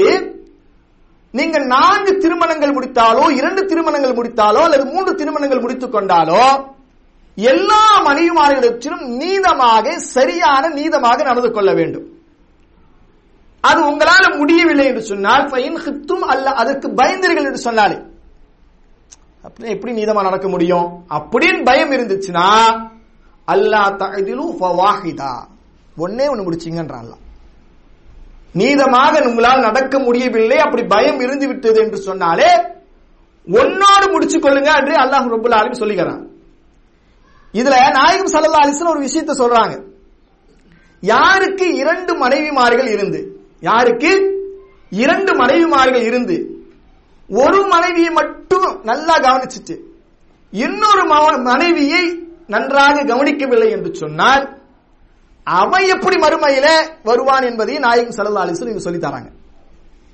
நீங்க நான்கு திருமணங்கள் முடித்தாலோ இரண்டு திருமணங்கள் முடித்தாலோ அல்லது மூன்று திருமணங்கள் முடித்துக் கொண்டாலோ எல்லா மனைவிமார்களிடத்திலும் நீதமாக சரியான நீதமாக நடந்து கொள்ள வேண்டும். அது உங்களால முடியவில்லை என்று சொன்னால் ஃபைன் ஹிப்தும் அல்ல அதற்கு பயந்தீர்கள் என்று சொன்னாலே. அப்படின்னா எப்படி நீதமா நடக்க முடியும்? அப்படின்னு பயம் இருந்துச்சுன்னா அல்லா தஅதிலு ஃபவாஹிதா. ஒன்னே ஒண்ணு முடிச்சிங்கன்றான் நீதமாக உங்களால் நடக்க முடியவில்லை அப்படி பயம் இருந்து விட்டது என்று சொன்னாலே ஒன்னோடு முடிச்சு கொள்ளுங்க என்று அல்லாஹ் ரொம்ப ஆலமீன் சொல்லுகிறான் இதுல நாயகம் சல்லா அலைஹி ஒரு விஷயத்தை சொல்றாங்க. யாருக்கு இரண்டு மனைவிமார்கள் இருந்து யாருக்கு? இரண்டு மனைவிமார்கள் இருந்து ஒரு மனைவியை மட்டும் நல்லா கவனிச்சுட்டு இன்னொரு மனைவியை நன்றாக கவனிக்கவில்லை என்று சொன்னால் அவன் எப்படி மறுமையில வருவான் என்பதை நாயகம் சல்லா அலைஹி இங்க சொல்லி தராங்க.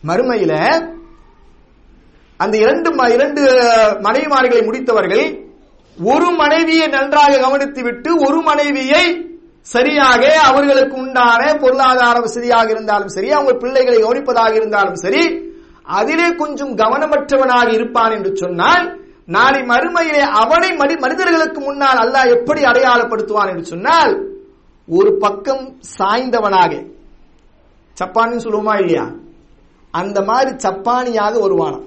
மறுமையில அந்த இரண்டு ம- இரண்டு மனைவிமார்களை முடித்தவர்கள் ஒரு மனைவியை நன்றாக கவனித்து விட்டு ஒரு மனைவியை சரியாக அவர்களுக்கு உண்டான பொருளாதார வசதியாக இருந்தாலும் சரி அவங்க பிள்ளைகளை கவனிப்பதாக இருந்தாலும் சரி அதிலே கொஞ்சம் கவனமற்றவனாக இருப்பான் என்று சொன்னால் நாளை மறுமையிலே அவனை மனி- மனிதர்களுக்கு முன்னால் அல்லாஹ் எப்படி அடையாளப்படுத்துவான் என்று சொன்னால் ஒரு பக்கம் சாய்ந்தவனாக சப்பானின்னு சொல்லுவோமா இல்லையா? அந்த மாதிரி சப்பானியாக வருவானாம்.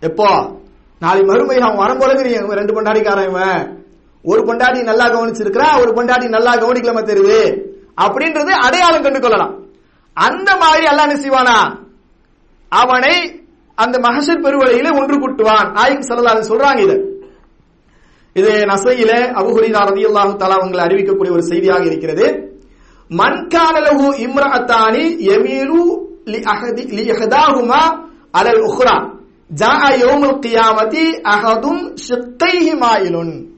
எப்போ? நாளை மறுமை அவன் வரும்போது இவன் ரெண்டு பொண்டாடிக்காரன் இவன். ஒரு பொண்டாடி நல்லா கவனிச்சிருக்கிறா ஒரு பொண்டாடி நல்லா கவனிக்கலாம தெரியுது. அப்படின்றது அடையாளம் கண்டு கொள்ளலாம். அந்த மாதிரி அல்லா என்ன செய்வானா? அவனை அந்த மகசர் பெருவழியில ஒன்று கூட்டுவான். நாயகம் சொல்லலாம் சொல்றாங்க இது. இது நசையில அபுஹுரிதா ரதியல்லாஹு தஆலா அவங்களை அறிவிக்கக்கூடிய ஒரு செய்தியாக இருக்கிறது. மன்கானலகு இம்ரஹத்தானி எமீரு லி அஹதி லி இஹதாஹுமா அலல் உஹ்ரா. மாயிலுன்.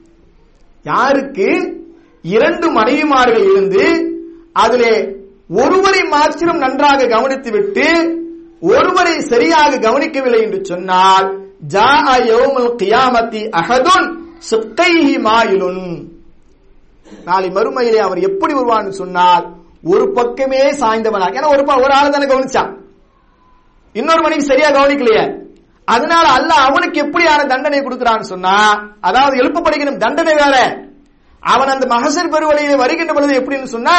யாருக்கு? இரண்டு மனைவிமார்கள் இருந்து அதிலே ஒருவரை மாத்திரம் நன்றாக கவனித்துவிட்டு ஒருவரை சரியாக கவனிக்கவில்லை என்று சொன்னால் ஜா யௌமுல் கியாமத்தி அகதுன் ஷிக்கைஹி மாயிலுன். நாளை மறுமையிலே அவர் எப்படி வருவான்னு சொன்னால் ஒரு பக்கமே சாய்ந்தவனாக ஏன்னா ஒரு ப- ஒரு ஆள் தானே கவனிச்சான். இன்னொரு மணிக்கு சரியா கவனிக்கலையே. அதனால அல்லாஹ் அவனுக்கு எப்படியான தண்டனை கொடுக்கிறான்னு சொன்னா அதாவது எழுப்பப்படுகிற தண்டனை வேற. அவன் அந்த மகசர் பெருவழியிலே வருகின்ற பொழுது எப்படின்னு சொன்னா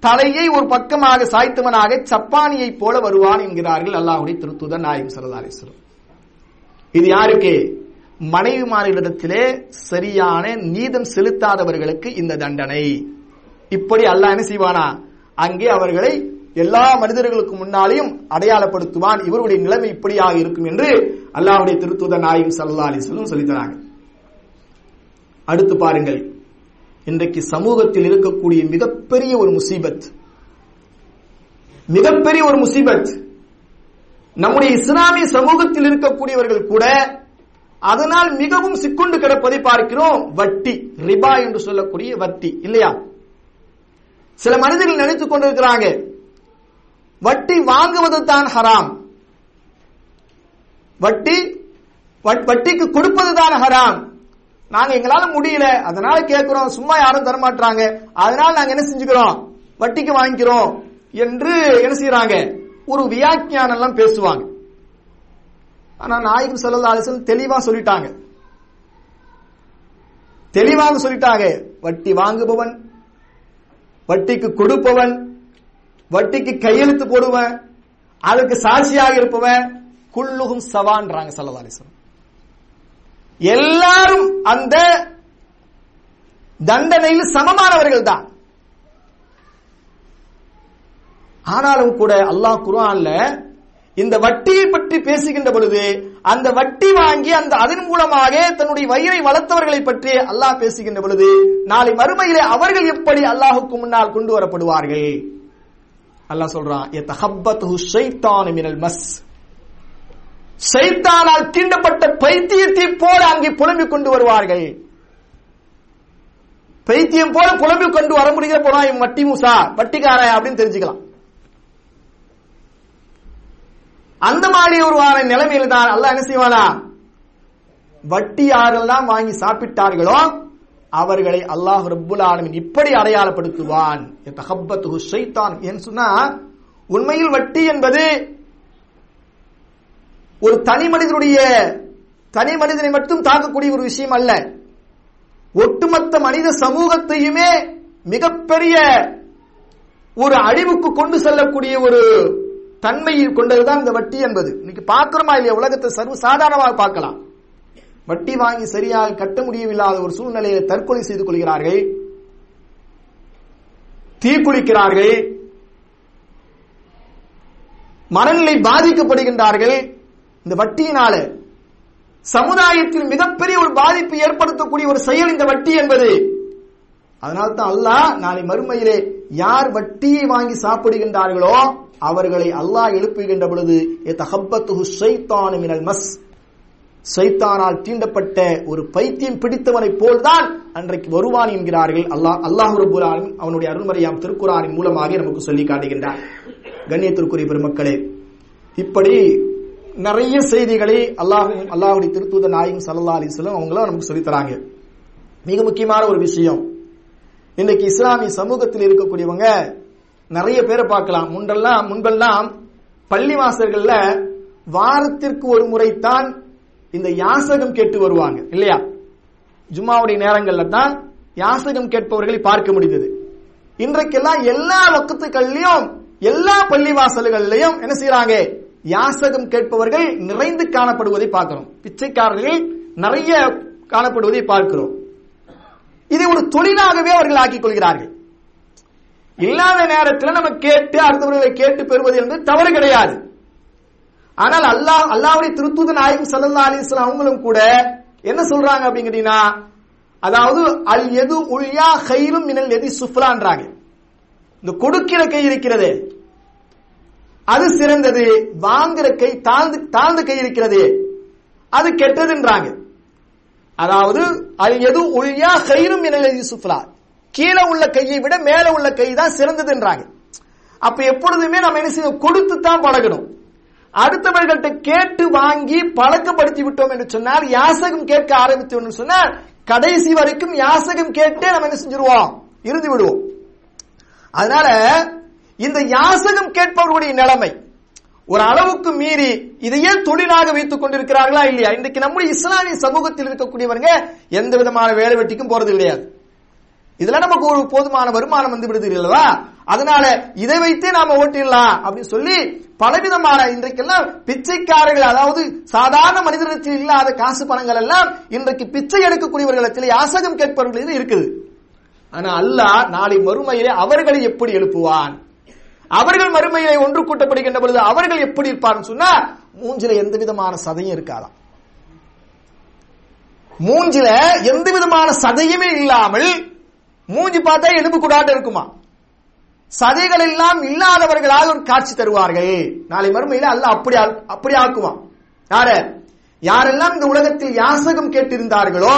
தலையை ஒரு பக்கமாக சாய்த்தவனாக சப்பானியை போல வருவான் என்கிறார்கள் அல்லாஹுடைய திருத்துத நாயகம் ஸல்லல்லாஹு இது யாருக்கு? மனைவிமாரிடத்திலே சரியான நீதம் செலுத்தாதவர்களுக்கு இந்த தண்டனை. இப்படி அல்லாஹ் என்ன செய்வானா? அங்கே அவர்களை எல்லா மனிதர்களுக்கு முன்னாலேயும் அடையாளப்படுத்துவான் இவருடைய நிலைமை இப்படியாக இருக்கும் என்று அல்லாஹுடைய திருத்துத நாயகம் சல்லா அலைஹி சொல்லித்தராங்க. அடுத்து பாருங்கள். இன்றைக்கு சமூகத்தில் இருக்கக்கூடிய மிகப்பெரிய ஒரு முசீபத். மிகப்பெரிய ஒரு முசீபத். நம்முடைய இஸ்லாமிய சமூகத்தில் இருக்கக்கூடியவர்கள் கூட அதனால் மிகவும் சிக்குண்டு கிடப்பதை பார்க்கிறோம். வட்டி ரிபா என்று சொல்லக்கூடிய வட்டி இல்லையா? சில மனிதர்கள் நினைத்துக் கொண்டிருக்கிறாங்க வட்டி வாங்குவது தான் ஹராம். வட்டி வட்- வட்டிக்கு கொடுப்பது தான் ஹராம். நாங்க எங்களால முடியல. அதனால கேட்கிறோம் சும்மா யாரும் தரமாட்டாங்க அதனால நாங்க என்ன செஞ்சுக்கிறோம்? வட்டிக்கு வாங்கிக்கிறோம் என்று என்ன செய்யறாங்க ஒரு வியாக்கியானம் எல்லாம் பேசுவாங்க. ஆனா நாயகம் ஸல்லல்லாஹு அலைஹி தெளிவா சொல்லிட்டாங்க. தெளிவாக சொல்லிட்டாங்க. வட்டி வாங்குபவன் வட்டிக்கு கொடுப்பவன் வட்டிக்கு கையெழுத்து போடுவேன் அதுக்கு சாட்சியாக இருப்பவன் குள்ளுகும் சவான்றாங்க ஸல்லல்லாஹு எல்லாரும் அந்த தண்டனையில் சமமானவர்கள் தான். ஆனாலும் கூட அல்லாஹ் குரான்ல இந்த வட்டியை பற்றி பேசுகின்ற பொழுது அந்த வட்டி வாங்கி அந்த அதன் மூலமாக தன்னுடைய வயிறை வளர்த்தவர்களை பற்றி அல்லாஹ் பேசுகின்ற பொழுது நாளை மறுமையிலே அவர்கள் எப்படி அல்லாஹுக்கு முன்னால் கொண்டு வரப்படுவார்கள்? அல்லாஹ் சொல்றான் "யதஹப்பத்துஹு ஷைத்தான் மினல் மஸ். சைத்தானால் தீண்டப்பட்ட பைத்தியத்தை போல அங்கே புலம்பிக் கொண்டு வருவார்கள். பைத்தியம் போல புலம்பிக் கொண்டு வர முடிகிற போனா இவன் வட்டி மூசா வட்டிக்காரன் அப்படின்னு தெரிஞ்சுக்கலாம். அந்த மாதிரி ஒரு வார நிலைமையில் தான் அல்ல என்ன செய்வானா? வட்டி யாரெல்லாம் வாங்கி சாப்பிட்டார்களோ அவர்களை அல்லாஹ் ரப்புல் ஆலமீன் இப்படி அடையாளப்படுத்துவான். தஹப்பத்துஹு ஷைத்தான் என்று சொன்னா உண்மையில் வட்டி என்பது ஒரு தனி மனிதனுடைய தனி மனிதனை மட்டும் தாக்கக்கூடிய ஒரு விஷயம் அல்ல. ஒட்டுமொத்த மனித சமூகத்தையுமே மிகப்பெரிய ஒரு அழிவுக்கு கொண்டு செல்லக்கூடிய ஒரு தன்மையை கொண்டதுதான் இந்த வட்டி என்பது. இன்னைக்கு பார்க்கிறோமா இல்லையா உலகத்தை சர்வ சாதாரணமாக பார்க்கலாம். வட்டி வாங்கி சரியாக கட்ட முடியவில்லாத ஒரு சூழ்நிலையை தற்கொலை செய்து கொள்கிறார்கள். தீக்குளிக்கிறார்கள் மனநிலை பாதிக்கப்படுகின்றார்கள். இந்த வட்டியினால சமுதாயத்தில் மிகப்பெரிய ஒரு பாதிப்பு ஏற்படுத்தக்கூடிய ஒரு செயல் இந்த வட்டி என்பது. அதனால தான் அல்லாஹ் நாளை மறுமையிலே யார் வட்டியை வாங்கி சாப்பிடுகின்றார்களோ அவர்களை அல்லாஹ் எழுப்புகின்ற பொழுது தஹப்பத்துஹு ஷைத்தானு மினல் மஸ் சைத்தானால் தீண்டப்பட்ட ஒரு பைத்தியம் பிடித்தவனைப் போல்தான் அன்றைக்கு வருவான் என்கிறார்கள். அல்லாஹ் அல்லாஹ் ரபுல் அவனுடைய அருள்மறையாம் திருக்குறானின் மூலமாக நமக்கு சொல்லி காட்டுகின்றார் கண்ணியத்திற்குரிய பெருமக்களே இப்படி நிறைய செய்திகளை அல்லாஹ் அல்லாஹுடைய திருத்தூத நாயகம் சல்லா அலிஸ்லாம் அவங்களும் நமக்கு சொல்லித்தராங்க மிக முக்கியமான ஒரு விஷயம் இன்னைக்கு இஸ்லாமிய சமூகத்தில் இருக்கக்கூடியவங்க நிறைய பேரை பார்க்கலாம். முன்பெல்லாம் முன்பெல்லாம் பள்ளிவாசல்கள்ல வாரத்திற்கு ஒரு முறைத்தான் இந்த யாசகம் கேட்டு வருவாங்க இல்லையா? ஜும்மாவுடைய நேரங்கள்ல தான் யாசகம் கேட்பவர்களை பார்க்க முடிந்தது. இன்றைக்கெல்லாம் எல்லா வக்கத்துக்கள்லயும் எல்லா பள்ளிவாசல்கள்லயும் என்ன செய்யறாங்க யாசகம் கேட்பவர்கள் நிறைந்து காணப்படுவதை பார்க்கிறோம். பிச்சைக்காரர்கள் நிறைய காணப்படுவதை பார்க்கிறோம். இதை ஒரு தொழிலாகவே அவர்கள் ஆக்கிக் கொள்கிறார்கள். இல்லாத நேரத்தில் நம்ம கேட்டு அடுத்தவர்களை கேட்டு பெறுவது என்பது தவறு கிடையாது. ஆனால் அல்லாஹ் அல்லாவுடைய திருத்தூத நாயகம் சல்லா அலிஸ்லாம் அவங்களும் கூட என்ன சொல்றாங்க அப்படிங்கிறீங்கன்னா அதாவது அல் எது உள்யா ஹைரும் மினல் எதி சுஃப்லான்றாங்க. இந்த கொடுக்கிற கை இருக்கிறது. அது சிறந்தது. வாங்குற கை தாழ்ந்து தாழ்ந்த கை இருக்கிறது. அது கெட்டதுன்றாங்க. அதாவது அது எது உள்யா ஹைரும் மினல் எதி சுஃப்லா. கீழே உள்ள கையை விட மேல உள்ள கை தான் சிறந்ததுன்றாங்க. அப்ப எப்பொழுதுமே நம்ம என்ன செய்யணும்? கொடுத்து தான் பழகணும். அடுத்தவர்கள்ட்ட கேட்டு வாங்கி பழக்கப்படுத்தி விட்டோம் என்று சொன்னால் யாசகம் கேட்க ஆரம்பித்தோம் சொன்னால் கடைசி வரைக்கும் யாசகம் கேட்டே நம்ம என்ன செஞ்சிருவோம்? இருந்து விடுவோம். அதனால இந்த யாசகம் கேட்பவர்களுடைய நிலைமை ஒரு அளவுக்கு மீறி இதையே தொழிலாக வைத்துக் கொண்டிருக்கிறார்களா இல்லையா? இன்றைக்கு நம்முடைய இஸ்லாமிய சமூகத்தில் இருக்கக்கூடியவங்க எந்த விதமான வேலை வெட்டிக்கும் போறது கிடையாது இதுல நமக்கு ஒரு போதுமான வருமானம் வந்து விடுது இல்லவா அதனால இதை வைத்தே நாம ஓட்டிடலாம் அப்படின்னு சொல்லி பலவிதமான இன்றைக்கெல்லாம் பிச்சைக்காரர்கள் அதாவது சாதாரண மனிதனத்தில் இல்லாத காசு பணங்கள் எல்லாம் இன்றைக்கு பிச்சை எடுக்கக்கூடியவர்களிடத்தில் யாசகம் கேட்பவர்கள் இருக்குது. ஆனா அல்லாஹ் நாளை மறுமையிலே அவர்களை எப்படி எழுப்புவான்? அவர்கள் மறுமையிலே ஒன்று கூட்டப்படுகின்ற பொழுது அவர்கள் எப்படி இருப்பார்னு சொன்னா மூஞ்சில எந்த விதமான சதையும் இருக்காதாம். மூஞ்சில எந்த விதமான சதையுமே இல்லாமல் மூஞ்சி பார்த்தா எலும்பு கூடாட்டு இருக்குமா சதைகள் எல்லாம் இல்லாதவர்களாக ஒரு காட்சி தருவார்கள். நாளை மறுமையில அல்ல அப்படி அப்படி ஆக்குவான் யார? யாரெல்லாம் இந்த உலகத்தில் யாசகம் கேட்டிருந்தார்களோ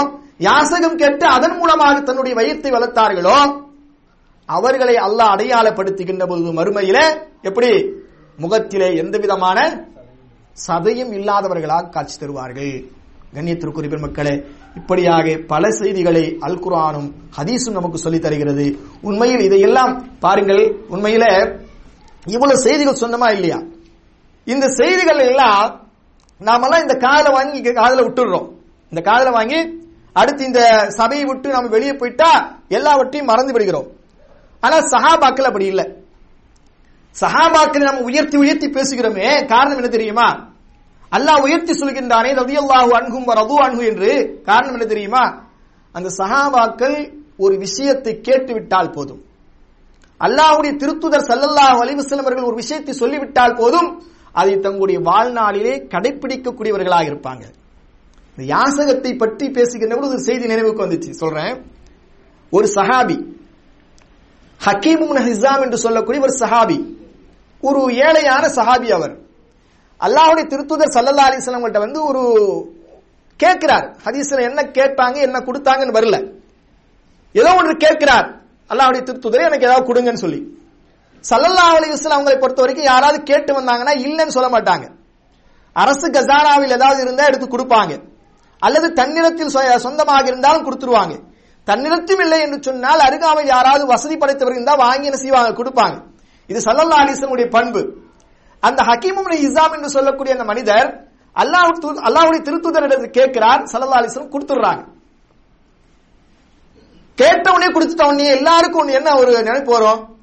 யாசகம் கேட்டு அதன் மூலமாக தன்னுடைய வயத்தை வளர்த்தார்களோ அவர்களை அல்லாஹ் அடையாளப்படுத்துகின்ற பொழுது மறுமையில எப்படி? முகத்திலே எந்த விதமான சதையும் இல்லாதவர்களாக காட்சி தருவார்கள். கண்ணியத்திற்குரிய மக்களே இப்படியாக பல செய்திகளை அல் குரானும் ஹதீஸும் நமக்கு சொல்லித் தருகிறது. உண்மையில் இதையெல்லாம் பாருங்கள். உண்மையில இவ்வளவு செய்திகள் சொன்னமா இல்லையா? இந்த செய்திகள் எல்லாம் நாமெல்லாம் இந்த காதல வாங்கி காதல விட்டுடுறோம். இந்த காதல வாங்கி அடுத்து இந்த சபையை விட்டு நம்ம வெளியே போயிட்டா எல்லாவற்றையும் மறந்து விடுகிறோம். ஆனா சஹாபாக்கள் அப்படி இல்லை. சஹாபாக்களை நம்ம உயர்த்தி உயர்த்தி பேசுகிறோமே. காரணம் என்ன தெரியுமா? அல்லாஹ் உயர்த்தி சொல்கின்றானே ரவி அல்லாஹு அன்கும் ரது அன்கு என்று காரணம் என்ன தெரியுமா? அந்த சஹாபாக்கள் ஒரு விஷயத்தை கேட்டுவிட்டால் போதும். அல்லாஹுடைய திருத்துதர் சல்லல்லாஹ் அலிவசலம் அவர்கள் ஒரு விஷயத்தை சொல்லிவிட்டால் போதும் அதை தங்களுடைய வாழ்நாளிலே கடைபிடிக்கக்கூடியவர்களாக இருப்பாங்க. இந்த யாசகத்தை பற்றி பேசுகின்ற ஒரு செய்தி நினைவுக்கு வந்துச்சு. சொல்றேன். ஒரு சஹாபி ஹக்கீமுன் ஹிசாம் என்று சொல்லக்கூடிய ஒரு சஹாபி ஒரு ஏழையான சஹாபி அவர். அல்லாஹுடைய திருத்துதர் சல்லல்லா அலிஸ்லாம்கிட்ட வந்து ஒரு கேட்கிறார். ஹதீஸ்ல என்ன கேட்பாங்க என்ன கொடுத்தாங்கன்னு வரல. ஏதோ ஒன்று கேட்கிறார். அல்லாஹுடைய திருத்துதரை எனக்கு ஏதாவது கொடுங்கன்னு சொல்லி. சல்லல்லா அலிஸ்லாம் அவங்களை பொறுத்த வரைக்கும் யாராவது கேட்டு வந்தாங்கன்னா இல்லைன்னு சொல்ல மாட்டாங்க. அரசு கசானாவில் ஏதாவது இருந்தா எடுத்து கொடுப்பாங்க. அல்லது தன்னிடத்தில் சொந்தமாக இருந்தாலும் கொடுத்துருவாங்க. தன்னிடத்தும் இல்லை என்று சொன்னால் அருகாமையில் யாராவது வசதி படைத்தவர்கள் இருந்தால் வாங்கி என்ன செய்வாங்க? கொடுப்பாங்க. இது சல்லல்லா அலிஸ்லமுடைய பண்பு. அந்த ஹக்கீமும் இசாம் என்று சொல்லக்கூடிய அந்த மனிதர் அல்லாஹ் அல்லாஹுடைய திருத்துதரிடத்தில் கேட்கிறார் சல்லா அலிஸ்லம் கொடுத்துடுறாங்க. கேட்ட உடனே கொடுத்துட்ட உடனே எல்லாருக்கும் என்ன ஒரு நினைப்பு வரும்?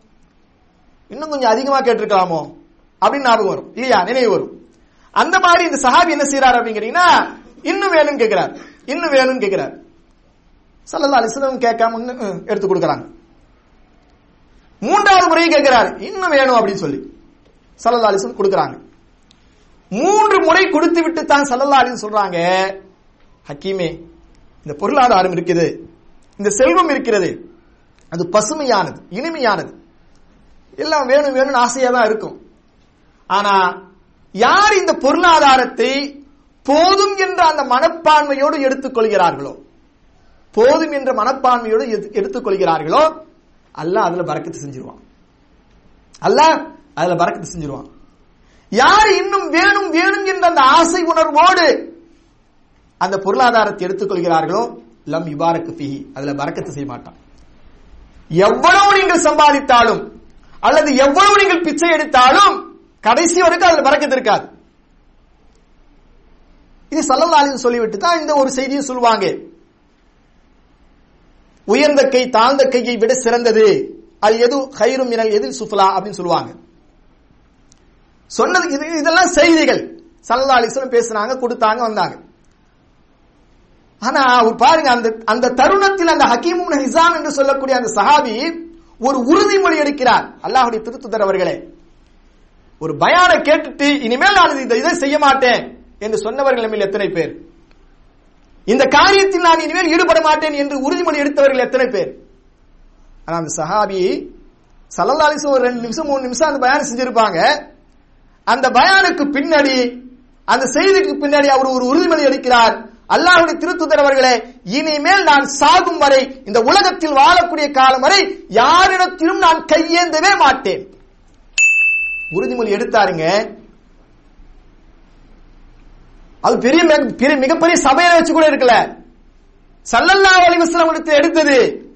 இன்னும் கொஞ்சம் அதிகமா கேட்டிருக்கலாமோ? அப்படின்னு ஞாபகம் வரும். இல்லையா? நினைவு வரும். அந்த மாதிரி இந்த சஹாபி என்ன செய்யறாரு அப்படிங்கிறீங்கன்னா இன்னும் வேணும்னு கேட்கிறார். இன்னும் வேணும்னு கேட்கிறார். சல்லல்லா அலிஸ்லம் கேட்காம எடுத்து கொடுக்குறாங்க. மூன்றாவது முறையும் கேட்கிறார். இன்னும் வேணும் அப்படின்னு சொல்லி. சல்லல்லா அலிஸ்லம் கொடுக்கறாங்க. மூன்று முறை கொடுத்து விட்டு தான் சல்லல்லா அலிஸ்லம் சொல்றாங்க ஹக்கீமே இந்த பொருளாதாரம் இருக்குது இந்த செல்வம் இருக்கிறது அது பசுமையானது இனிமையானது. எல்லாம் வேணும் வேணும்னு ஆசையா தான் இருக்கும். ஆனா யார் இந்த பொருளாதாரத்தை போதும் என்ற அந்த மனப்பான்மையோடு எடுத்துக்கொள்கிறார்களோ போதும் என்ற மனப்பான்மையோடு எடுத்துக்கொள்கிறார்களோ அல்லாஹ் அதுல பறக்கத்து செஞ்சிருவான். அல்லாஹ் அதுல பறக்கத்து செஞ்சிருவான். யார் இன்னும் வேணும் வேணும் என்ற அந்த ஆசை உணர்வோடு அந்த பொருளாதாரத்தை எடுத்துக்கொள்கிறார்களோ லம் யுபாரக்கு பிஹி அதுல பறக்கத்து செய்ய மாட்டான். எவ்வளவு நீங்கள் சம்பாதித்தாலும் அல்லது எவ்வளவு நீங்கள் பிச்சை எடுத்தாலும் கடைசி வரைக்கும் அதுல பறக்கத்து இருக்காது. இது சல்லல்லாலின் சொல்லிவிட்டு தான் இந்த ஒரு செய்தியை சொல்லுவாங்க. உயர்ந்த கை தாழ்ந்த கையை விட சிறந்தது. அது எது ஹைரும் மினல் எதில் சுஃபலா அப்படின்னு சொல்லுவாங்க. சொன்னது இது இதெல்லாம் செய்திகள். சல்லா அலிஸ்லம் பேசுனாங்க கொடுத்தாங்க வந்தாங்க. ஆனா அவர் பாருங்க அந்த அந்த தருணத்தில் அந்த ஹக்கீம் ஹிசாம் என்று சொல்லக்கூடிய அந்த சஹாபி ஒரு உறுதிமொழி எடுக்கிறார். அல்லாஹுடைய திருத்துதர் அவர்களே ஒரு பயான கேட்டுட்டு இனிமேல் நான் இந்த இதை செய்ய மாட்டேன் என்று சொன்னவர்கள் நம்மில் எத்தனை பேர்? இந்த காரியத்தில் நான் இனிமேல் ஈடுபட மாட்டேன் என்று உறுதிமொழி எடுத்தவர்கள் எத்தனை பேர்? ஆனா அந்த சஹாபி சல்லல்லாலிசம் ஒரு ரெண்டு நிமிஷம் மூணு நிமிஷம் அந்த பயானம் செஞ்சிருப்பாங்க. அந்த பயானுக்கு பின்னாடி அந்த செய்திக்கு பின்னாடி அவர் ஒரு உறுதிமொழி எடுக்கிறார் அல்லாஹுடைய திருத்துதர் அவர்களே இனிமேல் நான் சாகும் வரை இந்த உலகத்தில் வாழக்கூடிய காலம் வரை யாரிடத்திலும் நான் கையேந்தவே மாட்டேன். உறுதிமொழி எடுத்தாருங்க. அது பெரிய மிக- பெரிய- மிகப்பெரிய சபையில வச்சு கூட இருக்கல. சல்லல்லா அலிவஸ்லம் எடுத்து எடுத்தது.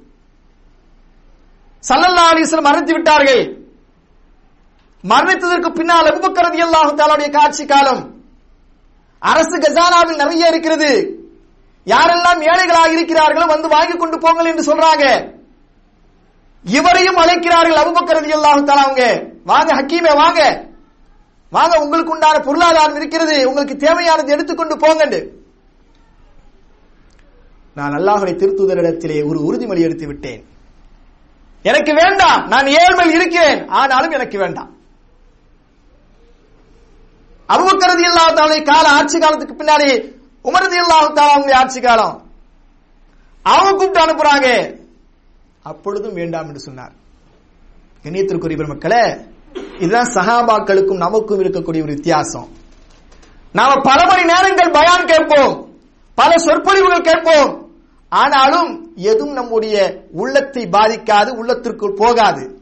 சல்லல்லா அலிவஸ்லம் மறைத்து விட்டார்கள். மரணித்ததற்கு பின்னால் அபுபக்கர் ரலியல்லாஹு காட்சி காலம். அரசு கஜானாவில் நிறைய இருக்கிறது. யாரெல்லாம் ஏழைகளாக இருக்கிறார்களோ வந்து வாங்கி கொண்டு போங்கள் என்று சொல்றாங்க. இவரையும் அழைக்கிறார்கள் அபுபக்கர் ரலியல்லாஹு தஆலா அவங்க. வாங்க ஹக்கீமே வாங்க. வாங்க உங்களுக்கு உண்டான பொருளாதாரம் இருக்கிறது. உங்களுக்கு தேவையானது எடுத்துக்கொண்டு போங்கண்டு. நான் அல்லாஹுடைய திருத்துதரிடத்திலே ஒரு உறுதிமொழி எடுத்து விட்டேன் எனக்கு வேண்டாம் நான் ஏழ்மையில் இருக்கிறேன் ஆனாலும் எனக்கு வேண்டாம். அபுபக்கரதி அல்லாஹாலை கால ஆட்சி காலத்துக்கு பின்னாடி உமரதி அல்லாஹால அவங்க ஆட்சி காலம். அவங்க கூப்பிட்டு அனுப்புறாங்க. அப்பொழுதும் வேண்டாம் என்று சொன்னார். கண்ணியத்திற்குரிய பெருமக்களே இதுதான் சஹாபாக்களுக்கும் நமக்கும் இருக்கக்கூடிய ஒரு வித்தியாசம். நாம பல மணி நேரங்கள் பயான் கேட்போம். பல சொற்பொழிவுகள் கேட்போம். ஆனாலும் எதுவும் நம்முடைய உள்ளத்தை பாதிக்காது உள்ளத்திற்குள் போகாது.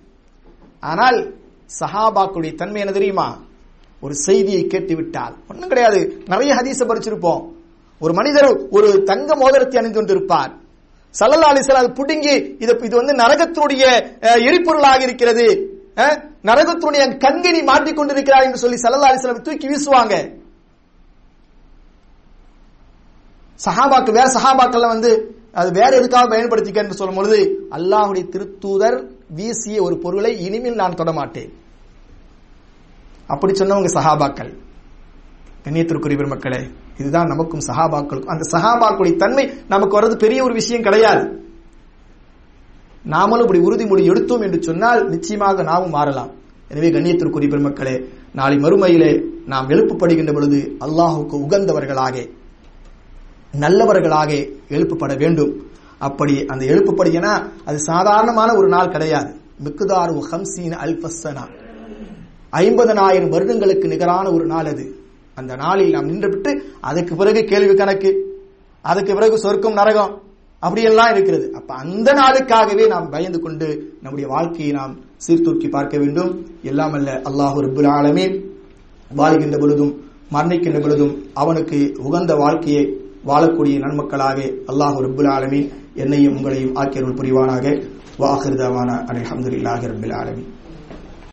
ஆனால் சஹாபாக்குடைய தன்மை என்ன தெரியுமா? ஒரு செய்தியை கேட்டு விட்டால் ஒன்றும் கிடையாது. நிறைய ஹதீச படிச்சிருப்போம். ஒரு மனிதர் ஒரு தங்க மோதிரத்தை அணிந்து கொண்டிருப்பார். சல்லல்லா அலிசல் அது புடுங்கி இது இது வந்து நரகத்தினுடைய அஹ், எரிபொருளாக இருக்கிறது. அஹ், நரகத்தினுடைய கண்கிணி மாட்டிக் கொண்டிருக்கிறார் என்று சொல்லி சல்லல்லா அலிஸ்லாம் தூக்கி வீசுவாங்க. சஹாபாக்கள் வேற சஹாபாக்கள்ல வந்து அது வேற எதுக்காக பயன்படுத்திக்க என்று சொல்லும் பொழுது அல்லாஹுடைய திருத்தூதர் வீசிய ஒரு பொருளை இனிமேல் நான் தொட மாட்டேன். அப்படி சொன்னவங்க சஹாபாக்கள். கண்ணியத்திற்குரிய பெருமக்களே இதுதான் நமக்கும் சஹாபாக்களுக்கும். அந்த சஹாபாக்களுடைய தன்மை நமக்கு வர்றது பெரிய ஒரு விஷயம் கிடையாது. நாமளும் இப்படி உறுதிமொழி எடுத்தோம் என்று சொன்னால் நிச்சயமாக நாமும் மாறலாம். எனவே கண்ணியத்திற்குரிய பெருமக்களே நாளை மறுமையிலே நாம் எழுப்பப்படுகின்ற பொழுது அல்லாஹுக்கு உகந்தவர்களாக நல்லவர்களாக எழுப்பப்பட வேண்டும். அப்படி அந்த எழுப்பப்படுகிறனா அது சாதாரணமான ஒரு நாள் கிடையாது. மிக்குதாரு ஹம்சீன் அல்பசனா ஐம்பதனாயிரம் வருடங்களுக்கு நிகரான ஒரு நாள் அது. அந்த நாளில் நாம் நின்றுவிட்டு அதுக்கு பிறகு கேள்வி கணக்கு அதுக்கு பிறகு சொர்க்கம் நரகம் அப்படியெல்லாம் இருக்கிறது. அப்ப அந்த நாளுக்காகவே நாம் பயந்து கொண்டு நம்முடைய வாழ்க்கையை நாம் சீர்தூக்கி பார்க்க வேண்டும். எல்லாம் அல்ல அல்லாஹு ரபுல் ஆலமே வாழ்கின்ற பொழுதும் மரணிக்கின்ற பொழுதும் அவனுக்கு உகந்த வாழ்க்கையை வாழக்கூடிய நன்மக்களாக அல்லாஹு ரபுல் ஆலமீன் என்னையும் உங்களையும் ஆக்கியருள் புரிவானாக. வாஹிருதாவான அலமதுல்லாஹி ரபுல் ஆலமின்.